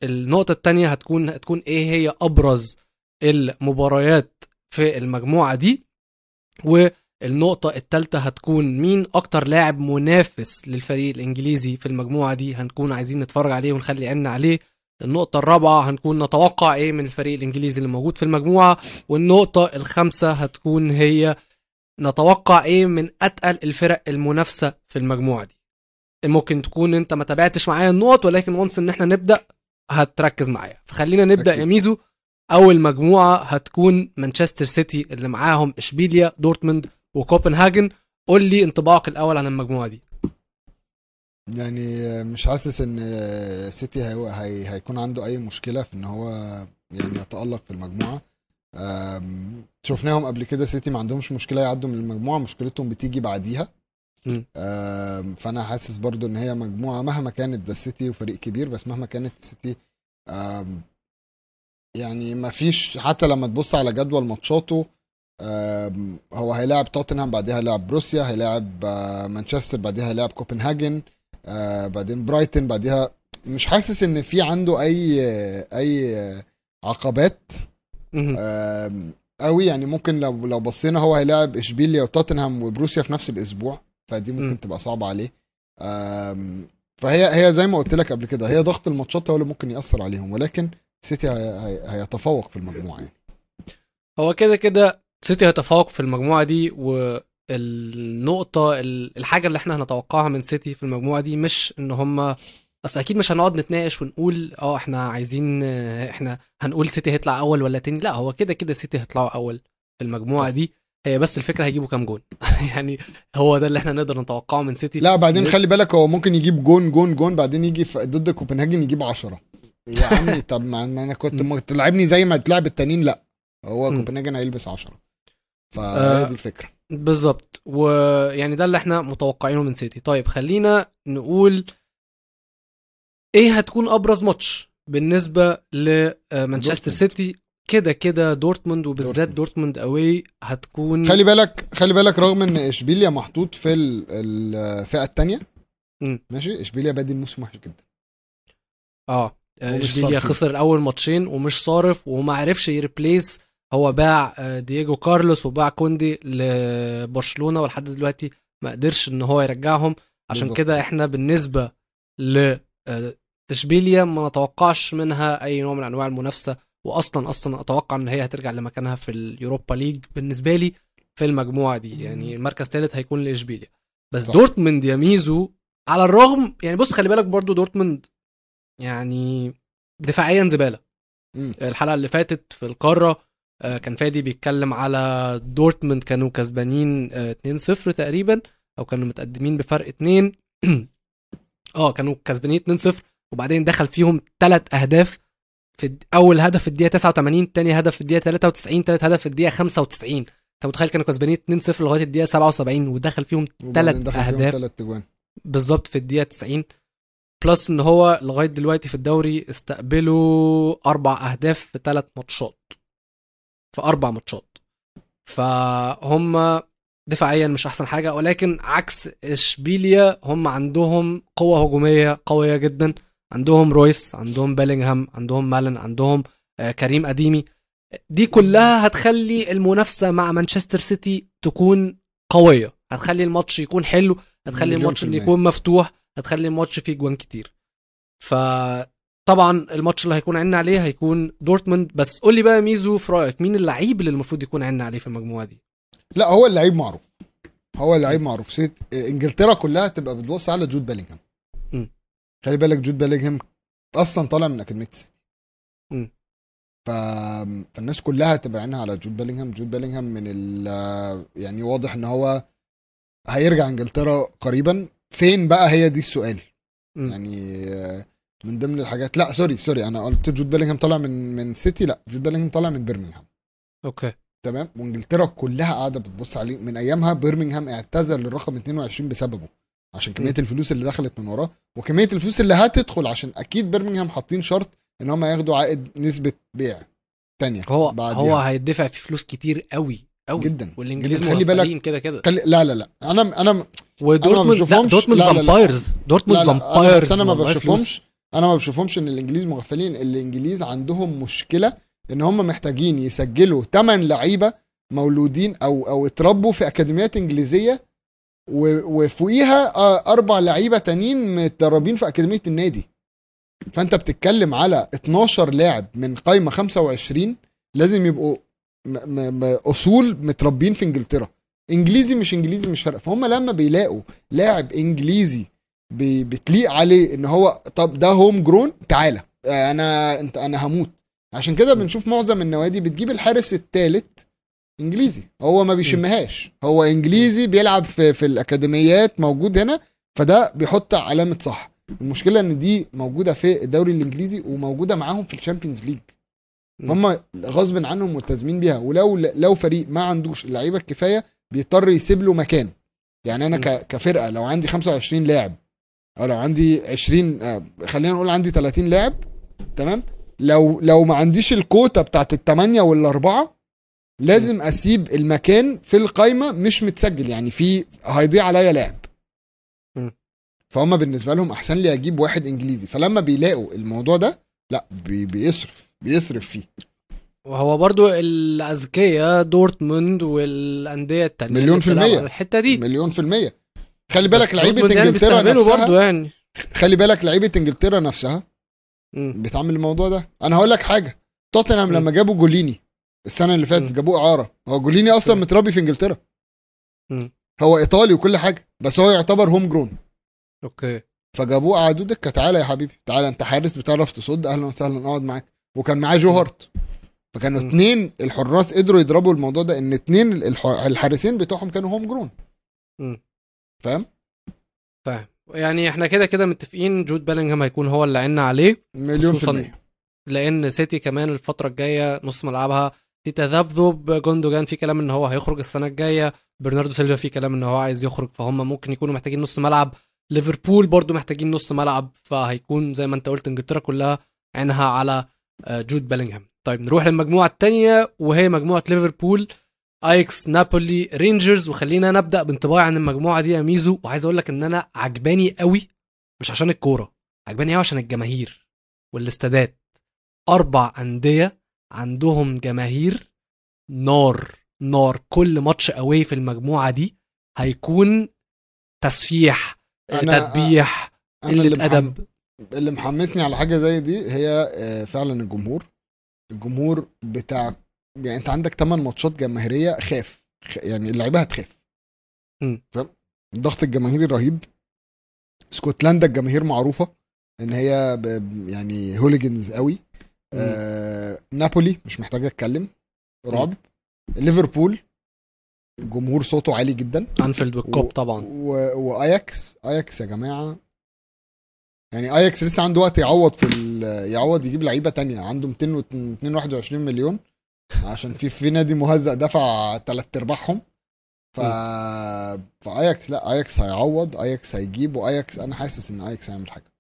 النقطة الثانية هتكون هتكون إيه هي أبرز المباريات في المجموعة دي. والنقطة الثالثه هتكون مين أكتر لاعب منافس للفريق الإنجليزي في المجموعة دي. هنكون عايزين نتفرج عليه ونخلي عيننا عليه. النقطة الرابعة هنكون نتوقع إيه من الفريق الإنجليزي اللي موجود في المجموعة والنقطة الخامسة هتكون هي نتوقع إيه من أتقل الفرق المنافسة في المجموعة دي. ممكن تكون أنت ما تابعتش معايا النقط ولكن once إن إحنا نبدأ هتركز معايا. فخلينا نبدأ أكيد. يا ميزو. أول مجموعة هتكون مانشستر سيتي اللي معاهم إشبيليا دورتموند وكوبنهاجن. قول لي انطباعك الأول عن المجموعة دي. يعني مش حاسس إن سيتي هي هي هيكون عنده أي مشكلة في إن هو يعني يتألق في المجموعة. شفناهم قبل كده سيتي ما عندهمش مشكلة يعدوا من المجموعة مشكلتهم بتيجي بعديها. فأنا حاسس برضو إن هي مجموعة مهما كانت ده السيتي وفريق كبير بس مهما كانت السيتي يعني ما فيش حتى لما تبص على جدول ماتشاته هو هيلاعب توتنهام بعدها هيلاعب بروسيا هيلاعب آه، مانشستر بعدها هيلاعب كوبنهاجن. آه، بعدين برايتن بعدها مش حاسس إن في عنده أي أي عقبات قوي. يعني ممكن لو لو بصينا هو هيلاعب إشبيليا وتوتنهام وبروسيا في نفس الأسبوع فدي ممكن مم. تبقى صعبة عليه. فهي هي زي ما قلت لك قبل كده هي ضغط الماتشات هو اللي ممكن يأثر عليهم ولكن سيتي هي- هي- هيتفوق في المجموعة يعني. هو كده كده سيتي هيتفوق في المجموعة دي والنقطه ال- الحاجة اللي إحنا هنتوقعها من سيتي في المجموعة دي مش إن هم أصل أكيد مش هنقعد نتناقش ونقول آه إحنا عايزين آه، إحنا هنقول سيتي هيطلع أول ولا تاني. لا هو كده كده سيتي هيطلعوا أول في المجموعة دي. هي بس الفكرة هيجيبوا كام جون. يعني هو ده اللي إحنا نقدر نتوقعه من سيتي. لا بعدين خلي بالك هو ممكن يجيب جون جون جون بعدين يجي ضد كوبنهاجن يجيب 10 يا عمي طب ما أنا كنت تلعبني زي ما تلعب التانيين. لا هو. كوبنهاجن هيلبس 10 آه. فهي دي الفكرة. بالظبط ويعني ده اللي إحنا متوقعينه من سيتي طيب خلينا نقول إيه هتكون أبرز ماتش بالنسبة لمانشستر دورتموند. سيتي كده كده دورتموند وبالذات دورتموند. أوي هتكون خلي بالك خلي بالك رغم إن إشبيليا محطوط في ال- الفئة الثانية. ماشي إشبيليا بادي الموسم وحش جدا آه إشبيليا. خسر الأول ماتشين ومش صارف وما عرفش ي replace هو باع آه، دييجو كارلوس وباع كوندي لبرشلونة ولحد دلوقتي ما قدرش إن هو يرجعهم عشان. كده إحنا بالنسبة ل آه، إشبيليا ما نتوقعش منها أي نوع من أنواع المنافسة واصلا أصلا أتوقع إن هي هترجع لمكانها في ال Europa League بالنسبة لي في المجموعة دي يعني المركز الثالث هيكون لإشبيليا بس صح. دورتموند يا ميزو على الرغم يعني بص خلي بالك برضو دورتموند يعني دفاعيا زبالة. الحلقة اللي فاتت في القارة كان فادي بيتكلم على دورتموند كانوا كسبانين آه، 2-0 تقريبا أو كانوا متقدمين بفرق 2 آه كانوا كسبانين 2-0 وبعدين دخل فيهم ثلاث أهداف في أول هدف في الدقيقة 89 تاني هدف في الدقيقة 93 تالت هدف في الدقيقة 95 أنت متخيل كانوا كسبانين 2-0 لغاية الدقيقة 77 ودخل فيهم. تلات تجوان. بالظبط في الدقيقة 90 بلس إن هو لغاية دلوقتي في الدوري استقبلوا أربع أهداف في ثلاث ماتشات. في أربع ماتشات. فهم دفاعيا مش أحسن حاجة ولكن عكس إشبيليا هم عندهم قوة هجومية قوية جدا. عندهم رويس عندهم بيلينغهام عندهم مالن عندهم آه، كريم أديمي. دي كلها هتخلي المنافسة مع مانشستر سيتي تكون قوية. هتخلي الماتش يكون حلو هتخلي الماتش. يكون مفتوح هتخلي الماتش فيه جوان كتير. فطبعا الماتش اللي هيكون عينا عليه هيكون دورتموند. بس قول لي بقى ميزو في رأيك مين اللعيب اللي المفروض يكون عينا عليه في المجموعة دي؟ لا هو اللعيب معروف. هو اللعيب معروف. سيت إنجلترا كلها تبقى بتبص على جود بيلينغهام. خلي بالك جود بيلينغهام أصلا طالع من أكاديمية السيتي. ف... فالناس كلها تبقى عينها على جود بيلينغهام. جود بيلينغهام من ال... يعني واضح إن هو هيرجع إنجلترا قريبا. فين بقى هي دي السؤال. مم. يعني من ضمن الحاجات. لا sorry sorry أنا قلت جود بيلينغهام طالع من من سيتي. لا جود بيلينغهام طالع من برمنغهام okay. تمام؟ وإنجلترا كلها قاعدة بتبص عليه. من أيامها برمنغهام اعتزل الرقم 22 بسببه عشان كمية م. الفلوس اللي دخلت من وراه. وكمية الفلوس اللي هتدخل عشان أكيد برمنغهام حاطين شرط إن هم ياخدوا عائد نسبة بيع تانية هو بعديها. هو هيدفع فيه فلوس كتير قوي قوي. جدا والإنجليز. خلي بالك كده كده. خلي لا لا لا. أنا أنا ودورتموند دورتموند. vampires دورتموند vampires أنا ما. بشوفهمش. أنا ما بشوفهمش ان الانجليز مغفلين الانجليز عندهم مشكلة ان هم محتاجين يسجلوا 8 لعيبة مولودين أو أو اتربوا في اكاديميات انجليزية وفوقيها آه، أربع لعيبة تانيين متدربين في اكاديمية النادي. فانت بتتكلم على 12 لاعب من قايمة 25 لازم يبقوا م- م- اصول متربين في انجلترا. انجليزي مش انجليزي مش فارقه فهم لما بيلاقوا لاعب انجليزي بتليق عليه إن هو طب ده هوم جرون تعالى. أنا أنت أنا هموت. عشان كده بنشوف معظم النوادي بتجيب الحارس الثالث إنجليزي. هو ما بيشمهاش. هو إنجليزي بيلعب في في الأكاديميات موجود هنا فده بيحط علامة صح. المشكلة إن دي موجودة في الدوري الإنجليزي وموجودة معاهم في ال Champions League. فهم غصب عنهم ملتزمين بيها. ولو لو فريق ما عندوش اللعيبة الكفاية بيضطر يسيب له مكان. يعني أنا كفرقة لو عندي 25 لاعب لو عندي 20 آه، خلينا نقول عندي 30 لاعب تمام؟ لو لو ما عنديش الكوتا بتاعت الثمانيه والأربعة لازم أسيب المكان في القايمة مش متسجل يعني في هيضيع عليا لاعب. فهم بالنسبة لهم أحسن لي أجيب واحد إنجليزي. فلما بيلاقوا الموضوع ده لا بي بيصرف بيصرف فيه. وهو برضو الأذكياء دورتموند والأندية التانية مليون في المية. الحتة دي. مليون في المية. خلي بالك لعيبة يعني إنجلترا نفسها برضو يعني خلي بالك لعيبة إنجلترا نفسها. بتعمل الموضوع ده أنا هقول لك حاجة توتنهام. لما جابوا جوليني السنة اللي فاتت. جابوه إعارة هو جوليني أصلا. متربي في إنجلترا. هو إيطالي وكل حاجة بس هو يعتبر home grown okay فجابوه قعدوه دكة تعالى يا حبيبي تعالى أنت حارس بتعرف تصد أهلا وسهلا أقعد معاك وكان معاه جو هارت فكانوا. اتنين الحراس قدروا يضربوا الموضوع ده إن اتنين الح- الحارسين بتوعهم كانوا home grown مم. فاهم؟ فاهم. يعني إحنا كده كده متفقين جود بيلينغهام هيكون هو اللي عينا عليه مليون في المية. لأن سيتي كمان الفترة الجاية نص ملعبها في تذبذب. جوندوجان في كلام إن هو هيخرج السنة الجاية. برناردو سيلفا في كلام إن هو عايز يخرج فهم ممكن يكونوا محتاجين نص ملعب. ليفربول برضو محتاجين نص ملعب فهيكون زي ما أنت قلت إنجلترا كلها عينها على آه، جود بيلينغهام. طيب نروح للمجموعة الثانية وهي مجموعة ليفربول. أياكس نابولي رينجرز وخلينا نبدأ بانطباعي عن المجموعة دي يا ميزو. وعايز أقول لك إن أنا عجباني قوي مش عشان الكورة عجباني قوي عشان الجماهير والاستادات. أربع أندية عندهم جماهير نار نار. كل ماتش قوي في المجموعة دي هيكون تسفيح أنا- تدبيح أنا اللي قله محم... أدب. اللي محمسني على حاجة زي دي هي آه، فعلا الجمهور. الجمهور بتاع يعني انت عندك 8 ماتشات جماهيرية خاف. يعني اللعيبة هتخاف. فاهم الضغط الجماهيري رهيب. اسكتلندا الجماهير معروفة إن هي. يعني hooligans قوي. آه... نابولي مش محتاج أتكلم. رعب. ليفربول جمهور صوته عالي جدا. أنفيلد والكوب طبعا. و... وآياكس. آياكس يا جماعة. يعني آياكس لسه عنده وقت يعوض في ال... يعوض يجيب لعيبة تانية. عنده 221 مليون. عشان في في نادي مهزأ دفع ثلاث أرباعهم. ف فاياكس لا اياكس هيعوض اياكس هيجيب واياكس أنا حاسس إن اياكس هيعمل حاجة.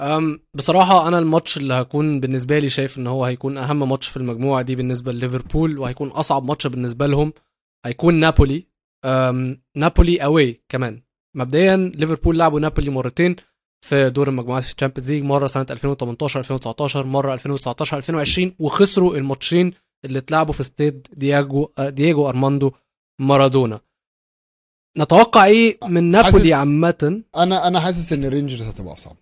أم بصراحة أنا الماتش اللي هكون بالنسبة لي شايف إن هو هيكون أهم ماتش في المجموعة دي بالنسبة لليفربول وهيكون أصعب ماتش بالنسبة لهم هيكون نابولي. أم نابولي away كمان. مبدئيا ليفربول لعبوا نابولي مرتين في دور المجموعات في ال Champions League مرة سنة 2018 2019 مرة 2019 2020 وخسروا الماتشين اللي اتلعبوا في استاد دياجو دييجو أرماندو مارادونا. نتوقع إيه من نابولي عامة؟ أنا أنا حاسس إن الرينجرز هتبقى أصعب.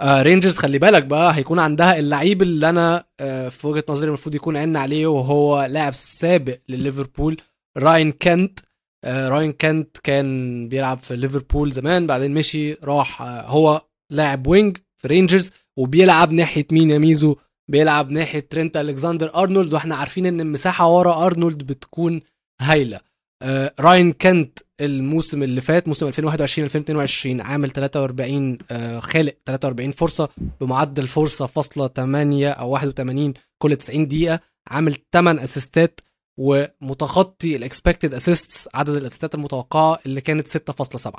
آه رينجرز خلي بالك بقى هيكون عندها اللعيب اللي أنا آه في وجهة نظري المفروض يكون عينا عليه وهو لاعب سابق لليفربول راين كينت آه راين كينت كان بيلعب في ليفربول زمان بعدين مشي راح آه هو لاعب wing في رينجرز وبيلعب ناحية مين يا ميزو؟ بيلعب ناحية ترينت الكسندر أرنولد وإحنا عارفين إن المساحة ورا أرنولد بتكون هايلة. آه راين كينت الموسم اللي فات موسم 2021 2022 عامل 43 آه خالق 43 فرصة بمعدل فرصة فاصلة 8 أو 81 كل 90 دقيقة عامل 8 أسيستات ومتخطي ال expected assists عدد الأسيستات المتوقعة اللي كانت 6.7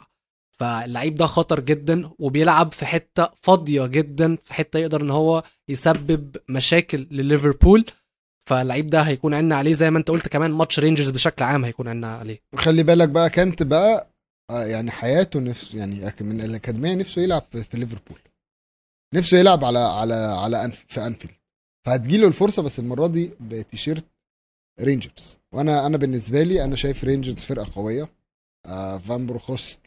فاللعيب ده خطر جدا وبيلعب في حتة فاضية جدا في حتة يقدر إن هو يسبب مشاكل لليفربول. فاللعيب ده هيكون عينا عليه زي ما أنت قلت كمان ماتش رينجرز بشكل عام هيكون عينا عليه. خلي بالك بقى كانت بقى آه، يعني حياته نفسه يعني من الأكاديمية نفسه يلعب في, في ليفربول. نفسه يلعب على على على أنف في أنفيلد. فهتجيله الفرصة بس المرة دي بتيشيرت رينجرز وأنا أنا بالنسبة لي أنا شايف رينجرز فرقه قويه. آه فان برونكهورست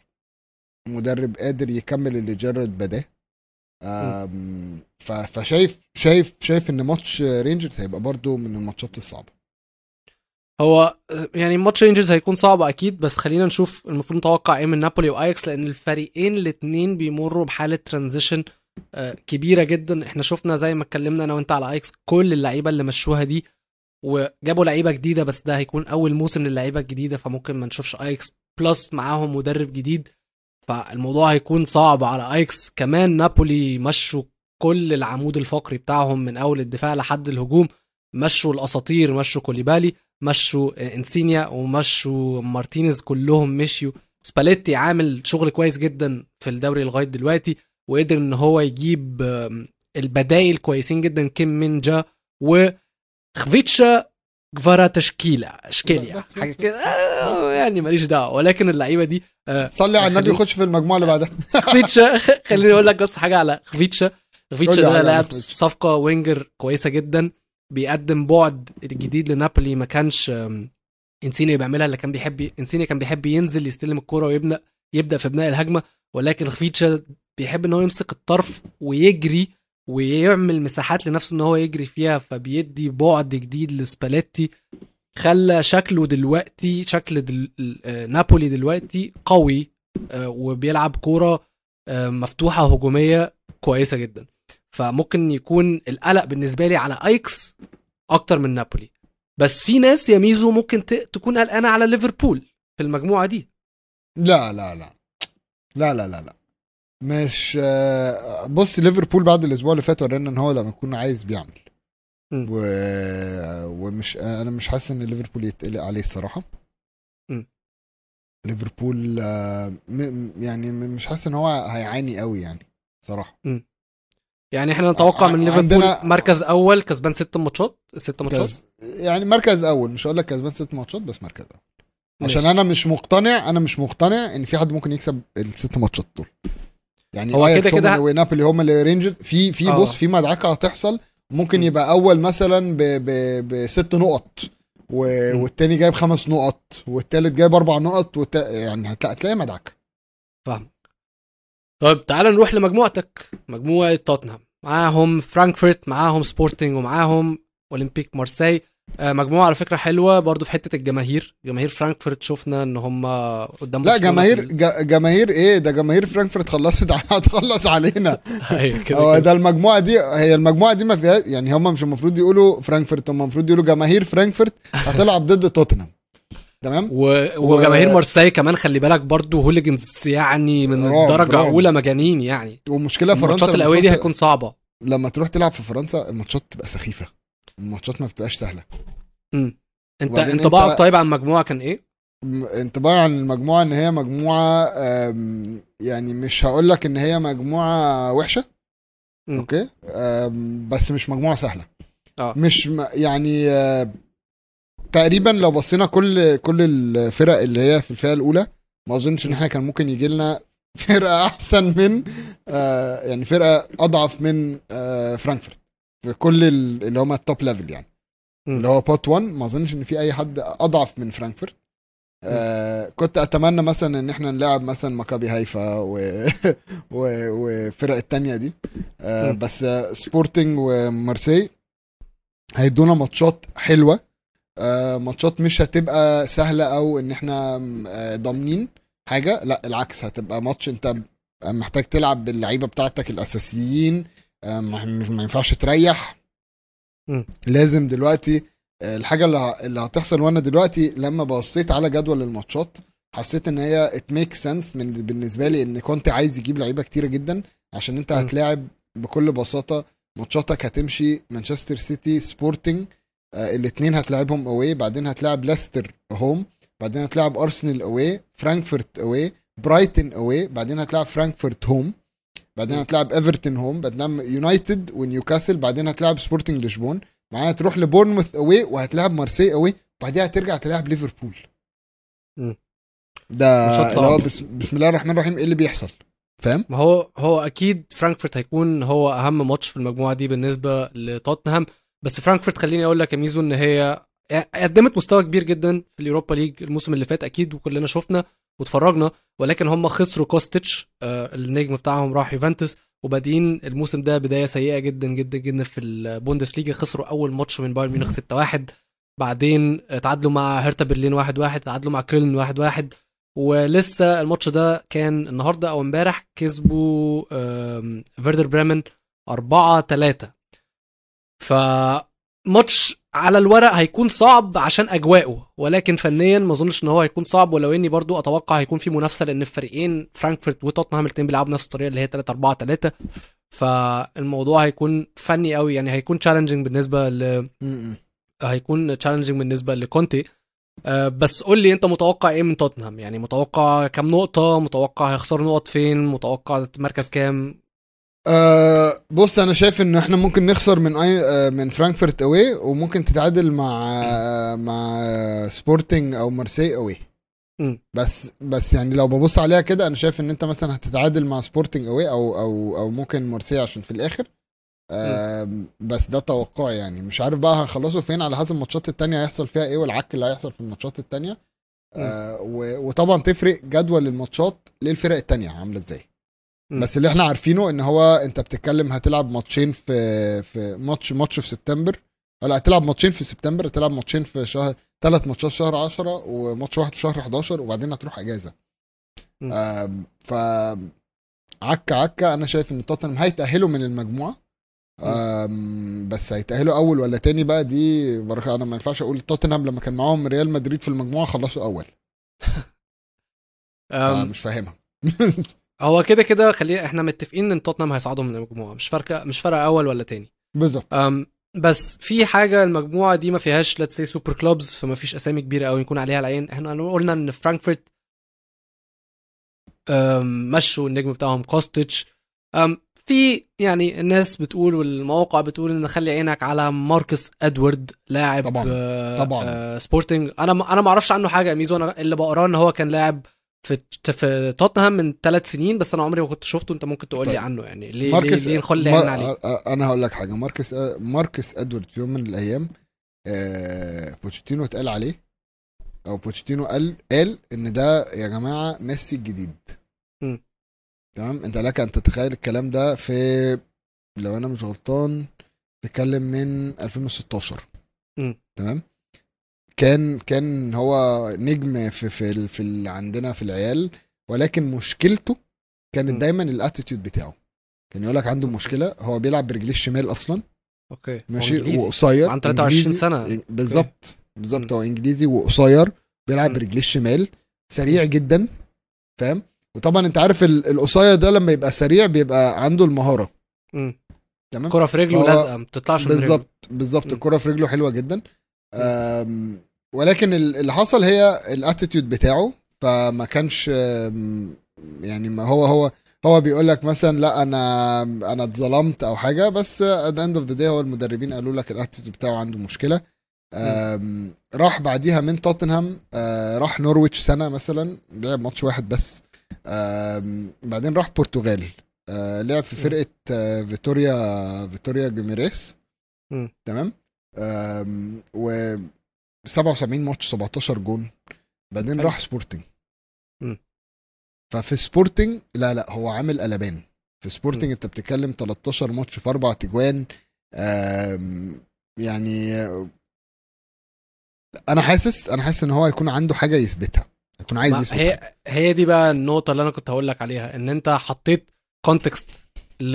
مدرب قادر يكمل اللي جيرارد بداه. فشايف شايف شايف إن ماتش رينجرز هيبقى برضو من الماتشات الصعبة. هو يعني ماتش رينجرز هيكون صعب أكيد بس خلينا نشوف المفروض نتوقع إيه من نابولي واياكس لأن الفريقين الاثنين بيمروا بحالة transition كبيرة جدا. إحنا شفنا زي ما اتكلمنا أنا وأنت على اياكس كل اللعيبة اللي مشوها دي وجابوا لعيبة جديدة بس ده هيكون أول موسم للعيبة الجديدة فممكن ما نشوفش اياكس plus معاهم مدرب جديد. فالموضوع هيكون صعب على اياكس كمان نابولي مشوا كل العمود الفقري بتاعهم من أول الدفاع لحد الهجوم. مشوا الأساطير مشوا كوليبالي مشوا إنسينيا ومشوا مارتينيز كلهم مشيوا. سباليتي عامل شغل كويس جدا في الدوري لغاية دلوقتي وقدر إن هو يجيب البدايل كويسين جدا كيم مينجا وخفيتشا تشكيلة اشكيليا بس- بس- حاجة كده. آه، يعني ماليش دعوة. ولكن اللعيبة دي آه، صلي على النبي يخش في المجموعة اللي بعدها. خفيتشا خليني أقول لك بس حاجة على خفيتشا. خفيتشا ده لاعب خفيتشا. صفقة وينجر كويسة جدا بيقدم بعد جديد لنابولي ما كانش إنسيني بيعملها اللي كان بيحب إنسيني كان بيحب ينزل يستلم الكرة ويبدأ يبدأ في بناء الهجمة. ولكن خفيتشا بيحب إن هو يمسك الطرف ويجري ويعمل مساحات لنفسه إن هو يجري فيها فبيدي بعد جديد لسباليتي خلى شكله دلوقتي شكل دل... آه، نابولي دلوقتي قوي آه، وبيلعب كورة آه، مفتوحة هجومية كويسة جدا. فممكن يكون القلق بالنسبة لي على أيكس أكتر من نابولي. بس في ناس يا ميزو ممكن ت... تكون قلقانة على ليفربول في المجموعة دي. لا لا لا. لا لا لا لا. مش آه، بص ليفربول بعد الأسبوع اللي فات ورانا إن هو لما يكون عايز بيعمل. و... ومش أنا مش حاسس إن ليفربول يتقلق عليه الصراحة. ليفربول آه، م... يعني م- مش حاسس إن هو هيعاني قوي يعني صراحة يعني إحنا نتوقع من ليفربول عندنا- مركز أول كسبان ست ماتشات ست ماتشات. يعني مركز أول مش هقول لك كسبان ست ماتشات بس مركز أول عشان. أنا مش مقتنع أنا مش مقتنع إن في حد ممكن يكسب الست ماتشات دول يعني هو أياكس كده كده- اللي- ونابولي هم اللي رينجرز. في في آه. بص في مدعكة هتحصل. ممكن م. يبقى أول مثلا ب... ب... بست نقط و... والتاني جايب خمس نقط والتالت جايب أربع نقط والت... يعني هتلاقي هتلاقي مدعكة. فاهم. طيب تعال نروح لمجموعتك. مجموعة توتنهام. معاهم فرانكفورت معاهم سبورتنج ومعاهم أولمبيك مارسي مجموعة على فكرة حلوة برضو في حتة الجماهير. جماهير فرانكفورت شفنا إن هم قدام لا جماهير. جماهير إيه؟ ده جماهير فرانكفورت خلصت هتخلص علينا. أيوة كده هو. ده المجموعة دي هي المجموعة دي ما فيها يعني هم مش المفروض يقولوا فرانكفورت هم المفروض يقولوا جماهير فرانكفورت هتلعب ضد توتنهام. تمام؟ و... وجماهير مارسي كمان خلي بالك برضو hooligans يعني من رعب، درجة رعب. أولى مجانين يعني. ومشكلة فرنسا الماتشات لما الأولية دي هتكون صعبة. لما تروح تلعب في فرنسا الماتشات تبقى سخيفة. الماتشات ما بتبقاش سهلة. امم انت انطباعك أنت- طيب عن المجموعه كان إيه؟ م- انطباعي عن المجموعة ان هي مجموعة يعني مش هقول لك ان هي مجموعة وحشة. مم. أوكي؟ بس مش مجموعة سهلة. آه. مش م- يعني آه، تقريبا لو بصينا كل كل الفرق اللي هي في الفئة الأولى ما أظنش إن إحنا كان ممكن يجي لنا فرقة أحسن من آه، يعني فرقة أضعف من آه، فرانكفورت. في كل ال- اللي هم ال top level يعني. مم. اللي هو pot 1 ما أظنش إن في أي حد أضعف من فرانكفورت. آه كنت أتمنى مثلا إن إحنا نلعب مثلا مكابي هيفا و... و... وفرق التانية دي. آه. بس سبورتنج ومارسي هيدونا ماتشات حلوة. آه ماتشات مش هتبقى سهلة أو إن إحنا آه ضامنين حاجة. لا العكس هتبقى ماتش أنت محتاج تلعب باللعيبة بتاعتك الأساسيين. ما ما ينفعش تريح. لازم دلوقتي آه، الحاجة اللي هتحصل وأنا دلوقتي لما بصيت على جدول الماتشات حسيت إن هي it make sense من بالنسبة لي إن كنت عايز يجيب لعيبة كتيره جدا عشان أنت. هتلاعب بكل بساطة ماتشاتك هتمشي مانشستر سيتي سبورتنج آه الاثنين هتلاعبهم away بعدين هتلاعب ليستر home بعدين هتلاعب أرسنال away فرانكفورت away برايتن away بعدين هتلاعب فرانكفورت home بعدين مم. هتلاعب ايفرتون home بعدين يونايتد ونيوكاسل بعدين هتلاعب سبورتنج لشبون معاها تروح لبورنموث away وهتلاعب مارسي away بعدها هترجع تلاعب ليفربول. ده اللي هو. بس بسم الله الرحمن الرحيم إيه اللي بيحصل فاهم ما هو هو أكيد فرانكفورت هيكون هو أهم ماتش في المجموعة دي بالنسبة لتوتنهام بس فرانكفورت خليني أقول لك يا ميزو إن هي قدمت مستوى كبير جدا في اليوروبا ليج الموسم اللي فات أكيد وكلنا شفنا واتفرجنا ولكن هم خسروا كوستيتش آه، النجم بتاعهم راح يوفنتوس وبادئين الموسم ده بداية سيئة جدا جدا جدا في البوندس ليجا خسروا أول ماتش من بايرن ميونخ 6-1 بعدين تعادلوا مع هيرتا برلين 1-1 تعادلوا مع كيلن 1-1 ولسه الماتش ده كان النهارده أو امبارح كسبوا فيردر بريمن 4 3 فماتش على الورق هيكون صعب عشان أجواءه ولكن فنيا ما أظنش إن هو هيكون صعب ولو إني برضو أتوقع هيكون في منافسة لأن الفريقين فرانكفورت وتوتنهام الاثنين بيلعبوا نفس الطريقة اللي هي 3 4 3 فالموضوع هيكون فني قوي يعني هيكون challenging بالنسبة ل. هيكون challenging بالنسبة لكونتي. آه، بس قول لي أنت متوقع إيه من توتنهام؟ يعني متوقع كام نقطة؟ متوقع هيخسروا نقط فين؟ متوقع مركز كام؟ آه بص أنا شايف إن إحنا ممكن نخسر من أي آه من فرانكفورت away وممكن تتعادل مع آه مع سبورتنج أو مارسي away. بس بس يعني لو ببص عليها كده أنا شايف إن أنت مثلا هتتعادل مع سبورتنج away أو أو أو ممكن مارسي عشان في الآخر. آه بس ده توقعي يعني. مش عارف بقى هنخلصه فين على حسب الماتشات التانية هيحصل فيها إيه والعك اللي هيحصل في الماتشات التانية. آه وطبعا تفرق جدول الماتشات للفرق التانية عاملة إزاي. بس اللي إحنا عارفينه ان هو انت بتتكلم هتلعب ماتشين في في ماتش ماتش في سبتمبر. لا هتلعب ماتشين في سبتمبر هتلعب ماتشين في شهر ثلاث ماتشات في شهر 10 وماتش واحد في شهر 11 وبعدين هتروح إجازة. آم، ف عكه عكه أنا شايف إن توتنهام هيتأهلوا من المجموعة. بس هيتأهلوا أول ولا تاني بقى دي بركه أنا ما ينفعش أقول توتنهام لما كان معاهم ريال مدريد في المجموعة خلصوا أول. آه، مش فاهمها. هو كده كده خلينا إحنا متفقين ان توتنهام هيصعدوا من المجموعة. مش فارقه مش فارقة أول ولا تاني. بالظبط. بس في حاجة المجموعة دي ما فيهاش let's say super clubs فما فيش أسامي كبيرة قوي يكون عليها العين. إحنا قلنا إن فرانكفورت مشوا النجم بتاعهم كوستيتش. في يعني الناس بتقول والمواقع بتقول إن خلي عينك على ماركس إدوارد لاعب طبعاً، آه، طبعاً. آه، سبورتنج. أنا ما- أنا ما أعرفش عنه حاجة. ميزو أنا اللي بقراه إن هو كان لاعب في في توتنهام من ثلاث سنين بس أنا عمري ما كنت شفته أنت ممكن تقول لي طيب. عنه يعني. ليه ماركس ليه, ليه نخلي مار- عليه؟ أنا هقول لك حاجة. ماركس ماركس إدوارد في يوم من الأيام آه، بوتشيتينو اتقال عليه أو بوتشيتينو قال قال إن ده يا جماعة ميسي الجديد. تمام؟ أنت لك أن تتخيل الكلام ده في لو أنا مش غلطان تتكلم من 2016 مم. تمام؟ كان كان هو نجم في في ال- في عندنا في العيال ولكن مشكلته. كانت دايما ال attitude بتاعه كان يقول لك عنده مشكلة هو بيلعب برجليه الشمال أصلا okay ماشي. وقصير عنده 23 إنجليزي. سنة. بالظبط بالظبط هو إنجليزي وقصير بيلعب. برجليه الشمال سريع جدا فاهم وطبعا أنت عارف ال- القصير ده لما يبقى سريع بيبقى عنده المهارة. تمام كرة في رجله لازقة ما بتطلعش. بالظبط بالظبط مم. الكرة في رجله حلوة جدا ولكن ال- اللي حصل هي ال attitude بتاعه فما كانش يعني ما هو هو هو بيقول لك مثلا لا أنا أنا اتظلمت أو حاجة. بس the end of the day هو المدربين قالوا لك ال attitude بتاعه عنده مشكلة. راح بعديها من توتنهام أه، راح نورويتش سنة مثلا لعب ماتش واحد بس. بعدين راح برتغال. أه، لعب في. فرقة أه، فيتوريا فيتوريا جيميريس. تمام؟ و 77 ماتش 17 جون. بعدين. راح سبورتنج. مم. ففي سبورتنج لا لا هو عامل قلبان. في سبورتنج. انت بتتكلم 13 ماتش في أربع تجوان. يعني أنا حاسس أنا حاسس ان هو هيكون عنده حاجة يثبتها. هيكون عايز ما يثبت هي هي دي بقى النقطة اللي أنا كنت هقول لك عليها إن أنت حطيت كونتكست ل...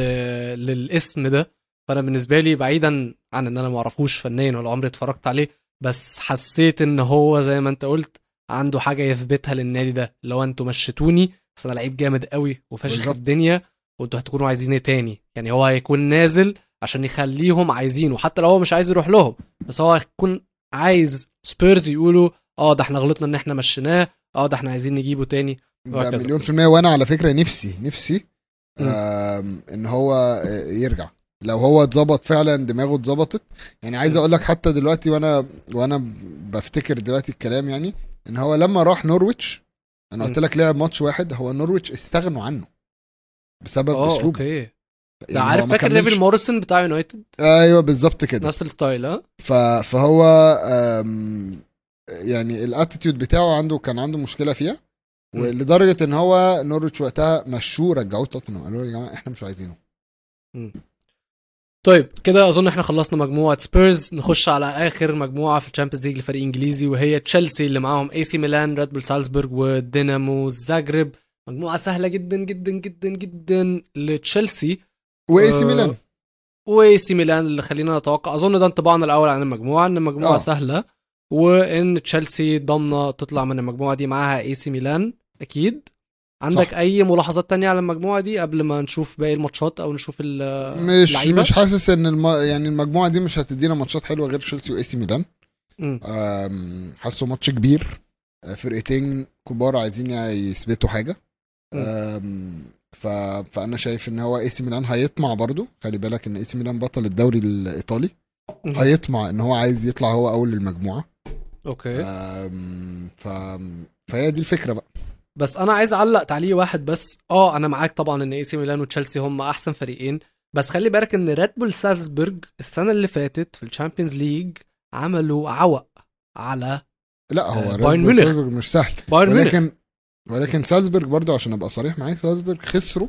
للاسم ده. فأنا بالنسبة لي بعيدا عن إن أنا ما أعرفوش فنيا ولا عمري اتفرجت عليه بس حسيت إن هو زي ما أنت قلت عنده حاجة يثبتها للنادي ده. لو أنتوا مشيتوني بس أنا لعيب جامد قوي وفشخ. الدنيا وأنتوا هتكونوا عايزين إيه تاني؟ يعني هو هيكون نازل عشان يخليهم عايزينه حتى لو هو مش عايز يروح لهم. بس هو هيكون عايز سبيرز يقولوا آه ده إحنا غلطنا إن إحنا مشيناه آه ده إحنا عايزين نجيبه تاني ده. مليون في المية. وأنا على فكرة نفسي نفسي إن هو آه، يرجع. لو هو اتظبط فعلا دماغه اتظبطت يعني عايز. أقول لك حتى دلوقتي وأنا وأنا بفتكر دلوقتي الكلام يعني إن هو لما راح نورويتش أنا قلت. لك لعب ماتش واحد هو نورويتش استغنوا عنه بسبب آه أسلوبه okay ده هو عارف فاكر رافيل موريسون بتاع يونايتد أيوه بالظبط كده نفس ال style ها ف... فهو. يعني ال attitude بتاعه عنده كان عنده مشكلة فيها. ولدرجة إن هو نورويتش وقتها مشوه رجعوه توتنهام قالوا له يا جماعة إحنا مش عايزينه طيب كده أظن إحنا خلصنا مجموعة سبيرز نخش على آخر مجموعة في ال Champions League لفريق إنجليزي وهي تشيلسي اللي معاهم اي سي ميلان ريد بول سالزبورج ودينامو زاجرب مجموعة سهلة جدا جدا جدا جدا لتشيلسي واي سي ميلان واي سي ميلان اللي خلينا نتوقع. أظن ده انطباعنا الأول عن المجموعة إن المجموعة آه. أوه. سهلة وإن تشيلسي ضامنة تطلع من المجموعة دي معاها اي سي ميلان أكيد. عندك صح. أي ملاحظات تانية على المجموعة دي قبل ما نشوف باقي الماتشات أو نشوف ال- مش اللعيبة؟ مش حاسس إن الم... يعني المجموعة دي مش هتدينا ماتشات حلوة غير تشيلسي وإي سي ميلان. حاسه ماتش كبير. أه، فرقتين كبار عايزين يثبتوا حاجة. ف... فأنا شايف إن هو إي سي ميلان هيطمع برضو. خلي بالك إن إي سي ميلان بطل الدوري الإيطالي. مم. هيطمع إن هو عايز يطلع هو أول المجموعة. okay. ف... فهي دي الفكرة بقى. بس أنا عايز أعلق تعليق واحد بس. آه أنا معاك طبعا إن إي سي ميلان وتشيلسي هم أحسن فريقين. بس خلي بالك إن ريد بول سالزبورج السنة اللي فاتت في ال Champions League عملوا عوق على لا هو آه، بايرن بول ميونخ. مش سهل. بايرن ولكن ولكن سالزبورج برضو عشان أبقى صريح معاك سالزبورج خسروا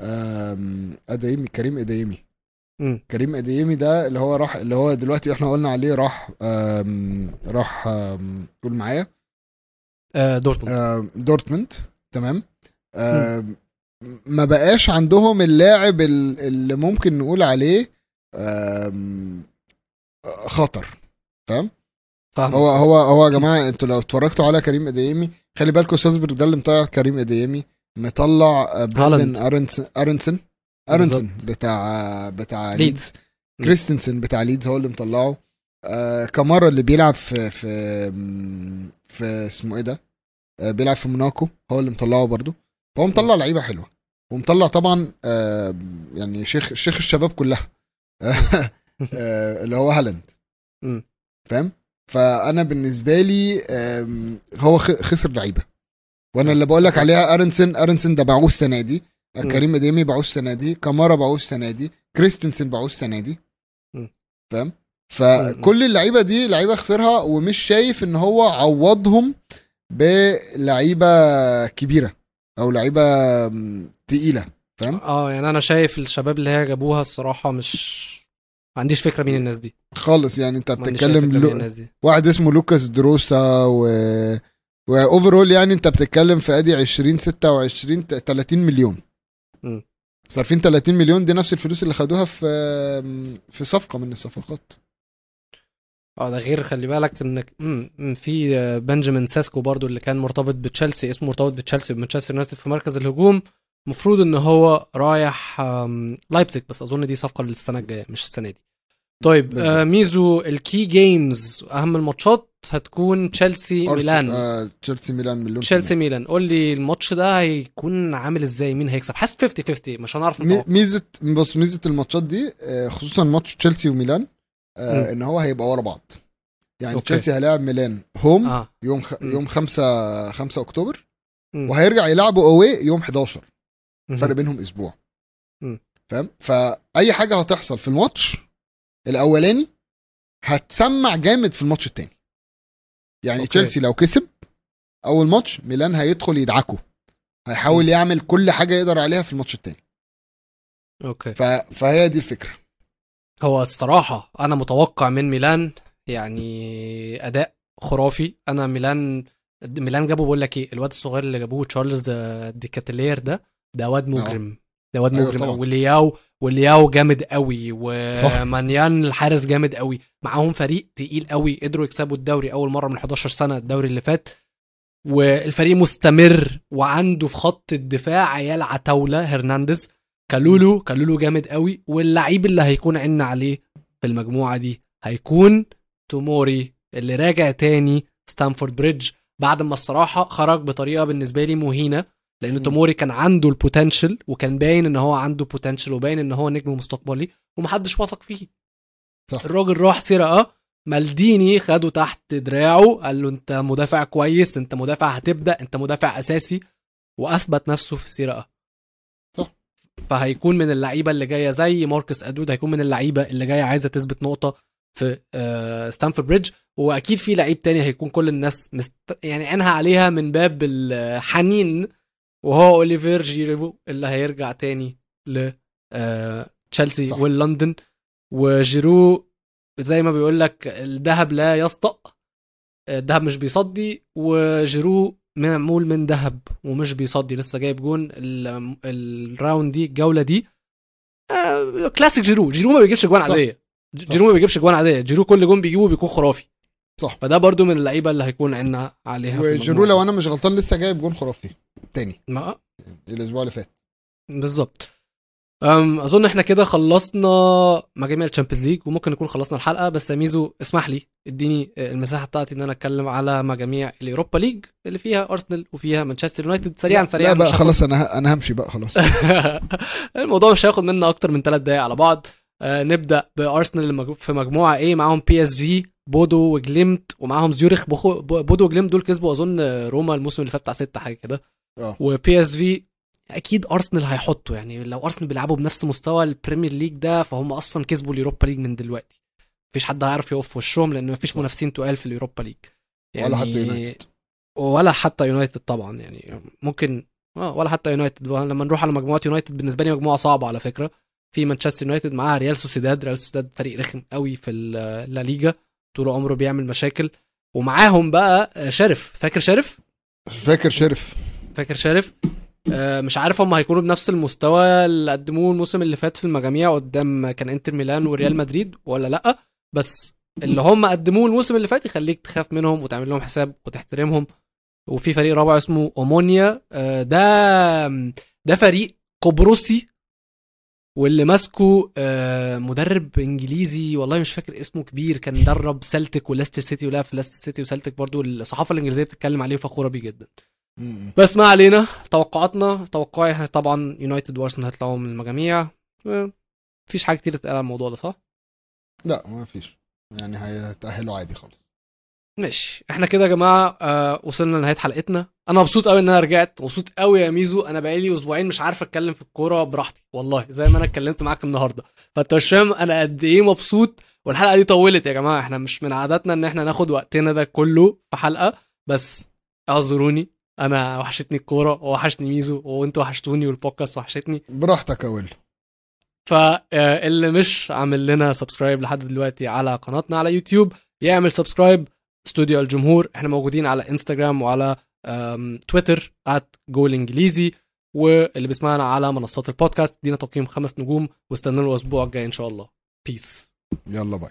أم، ادايمي كريم ادايمي مم. كريم أديمي ده اللي هو راح اللي هو دلوقتي إحنا قلنا عليه راح أم، راح قول معايا. آه دورتموند. أم، دورتموند. تمام. أم، ما بقاش عندهم اللاعب ال- اللي ممكن نقول عليه خطر. فاهم؟ فاهم هو هو هو يا جماعة أنتوا لو اتفرجتوا على كريم اديمي خلي بالكم سالزبورج ده اللي مطلع كريم اديمي مطلع آه،. براندن أرنسن. ارنسن أرنسن. بتاع بتاع ليدز. كريستنسن بتاع ليدز هو اللي مطلعه. آه كامارا اللي بيلعب في في في اسمه إيه ده؟ آه بيلعب في موناكو هو اللي مطلعه برضو فهو مطلع لعيبة حلوة ومطلع طبعا آه يعني شيخ شيخ الشباب كلها. آه اللي هو هالاند. فاهم؟ فأنا بالنسبة لي هو خسر لعيبة. وأنا اللي بقول لك عليها أرنسن أرنسن ده باعوه السنة دي. كريم اديمي باعوه السنة دي. كامارا باعوه السنة دي. كريستنسن باعوه السنة دي. فاهم؟ فكل اللعيبة دي لعيبة خسرها ومش شايف إن هو عوضهم بلعيبة كبيرة أو لعيبة تقيلة فاهم؟ آه يعني أنا شايف الشباب اللي هي جابوها الصراحة مش ما عنديش فكرة مين الناس دي. خالص يعني أنت بتتكلم لو... واحد اسمه لوكاس دروسا و واوفرول يعني أنت بتتكلم في أدي 20 26 ت- 30 مليون. صارفين 30 مليون دي نفس الفلوس اللي خدوها في في صفقة من الصفقات. آه ده غير خلي بالك انك في آه، بنجامين ساسكو برضو اللي كان مرتبط بتشيلسي اسمه مرتبط بتشيلسي ومانشستر يونايتد في مركز الهجوم. المفروض إن هو رايح لايبزيج بس أظن دي صفقة للسنة الجاية مش السنة دي. طيب. آه ميزو ال key games أهم الماتشات هتكون تشيلسي ميلان. آه تشيلسي ميلان مليون تشيلسي ميلان. قول لي الماتش ده هيكون عامل إزاي؟ مين هيكسب؟ حاسس 50 50 مش هنعرف مي- ميزة بص ميزة الماتشات دي آه، خصوصا ماتش تشيلسي وميلان. آه إن هو هيبقى ورا بعض يعني. تشيلسي هيلاعب ميلان home آه يوم خ... يوم 5 5 أكتوبر مم. وهيرجع يلعبوا away يوم 11 مهم. فرق بينهم أسبوع. فاهم فأي حاجة هتحصل في الماتش الأولاني هتسمع جامد في الماتش التاني يعني أوكي. تشيلسي لو كسب أول ماتش ميلان هيدخل يدعكه هيحاول مم. يعمل كل حاجة يقدر عليها في الماتش التاني أوكي ف... فهي دي الفكرة هو الصراحة أنا متوقع من ميلان يعني أداء خرافي. أنا ميلان ميلان جابوا بقول لك إيه الواد الصغير اللي جابوه تشارلز ديكاتيلير ده ده واد مجرم ده واد أيوة مجرم. طبعا. أوي واللياو واللياو جامد قوي. ومانيان الحارس جامد قوي. معاهم فريق تقيل قوي. قدروا يكسبوا الدوري أول مرة من 11 سنة الدوري اللي فات. والفريق مستمر وعنده في خط الدفاع عيال عتاولة هرنانديز. كالولو كالولو جامد قوي واللعيب اللي هيكون عينا عليه في المجموعة دي هيكون توموري اللي راجع تاني ستانفورد بريدج بعد ما الصراحة خرج بطريقة بالنسبة لي مهينة لأن مم. توموري كان عنده ال potential وكان باين إن هو عنده potential وباين إن هو نجم مستقبلي ومحدش وثق فيه صح. الراجل راح سيريا مالديني خده تحت دراعه قال له أنت مدافع كويس أنت مدافع هتبدأ أنت مدافع أساسي وأثبت نفسه في السرقة. فهيكون من اللعيبة اللي جاية زي ماركوس ألونسو هيكون من اللعيبة اللي جاية عايزة تثبت نقطة في آه، ستانفورد بريدج وأكيد في لعيب تاني هيكون كل الناس مست... يعني عينها عليها من باب الحنين وهو أوليفير جيرو اللي هيرجع تاني ل آه، تشيلسي صح. واللندن. وجيرو زي ما بيقول لك الذهب لا يصدأ الذهب مش بيصدي. وجيرو معمول من ذهب ومش بيصدي لسه جايب جون ال- ال round دي الجولة دي. آه، كلاسيك جيرو. جيرو ما بيجيبش جوان. عادية. جيرو ما بيجيبش جوان عادية. جيرو كل جون بيجيبه بيكون خرافي. صح. فده برضو من اللعيبة اللي هيكون عينا عليها وجيرو. لو أنا مش غلطان لسه جايب جون خرافي. تاني. ما. الأسبوع اللي فات. بالظبط. أظن إحنا كده خلصنا مجاميع ال Champions League وممكن نكون خلصنا الحلقة بس يا ميزو اسمح لي. اديني المساحة بتاعتي إن أنا أتكلم على مجاميع ال Europa League اللي فيها أرسنال وفيها مانشستر يونايتد. سريعا سريعا لا بقى خلاص أنا أنا همشي بقى خلاص. الموضوع مش هياخد منا أكتر من ثلاث دقايق على بعض. آه نبدأ بأرسنال في مجموعة إيه معاهم PSV وبودو وجليمت ومعاهم زيورخ بخو- بودو وجليمت دول كسبوا أظن روما الموسم اللي فات بتاع ستة حاجة كده. و PSV أكيد أرسنال هيحطوا يعني لو أرسنال بيلعبوا بنفس مستوى ال Premier League ده فهم أصلا كسبوا ال Europa League من دلوقتي. مفيش حد هيعرف يقف في وشهم لأن مفيش منافسين تقال في ال Europa League. ولا حتى يونايتد. ولا حتى يونايتد طبعا. يعني ممكن آه ولا حتى يونايتد. لما نروح على مجموعة يونايتد بالنسبة لي مجموعة صعبة على فكرة. في مانشستر يونايتد معاها ريال سوسيداد. ريال سوسيداد فريق رخم قوي في اللا ليجا. طول عمره بيعمل مشاكل. ومعاهم بقى آه، شريف. فاكر شريف؟ فاكر شرف. فاكر شرف؟ آه، مش عارف هم هيكونوا بنفس المستوى اللي قدموه الموسم اللي فات في المجاميع قدام كان انتر ميلان وريال مدريد ولا لأ. بس اللي هم قدموه الموسم اللي فات يخليك تخاف منهم وتعمل لهم حساب وتحترمهم. وفي فريق رابع اسمه أومونيا. آه، ده ده فريق قبرصي واللي ماسكه آه، مدرب إنجليزي والله مش فاكر اسمه كبير كان درب سلتك وليستر سيتي ولعب في ليستر سيتي وسلتك برضو. الصحافة الإنجليزية بتتكلم عليه وفخوره بيه جدا. بس ما علينا توقعاتنا توقعي طبعا يونايتد وأرسنال هيطلعوا من المجاميع. آه، مفيش حاجة كتير تتقال على الموضوع ده صح؟ لا ما فيش. يعني هيتأهلوا عادي خالص. ماشي. إحنا كده يا جماعة آه وصلنا لنهاية حلقتنا. أنا مبسوط قوي إن أنا رجعت. مبسوط قوي يا ميزو. أنا بقالي أسبوعين مش عارف أتكلم في الكورة براحتي والله زي ما أنا اتكلمت معاك النهارده. فأنت مش فاهم أنا قد إيه مبسوط؟ والحلقة دي طولت يا جماعة. إحنا مش من عاداتنا إن إحنا ناخد وقتنا ده كله في حلقة. بس اعذروني. أنا وحشتني الكورة ووحشني ميزو وأنتوا وحشتوني والبودكاست وحشني. براحتك يا ويل فاللي مش عامل لنا subscribe لحد دلوقتي على قناتنا على يوتيوب يعمل subscribe استوديو الجمهور. إحنا موجودين على انستجرام وعلى تويتر جول انجليزي واللي بيسمعنا على منصات البودكاست. ادينا تقييم خمس نجوم واستنوا الأسبوع الجاي إن شاء الله. peace يلا bye.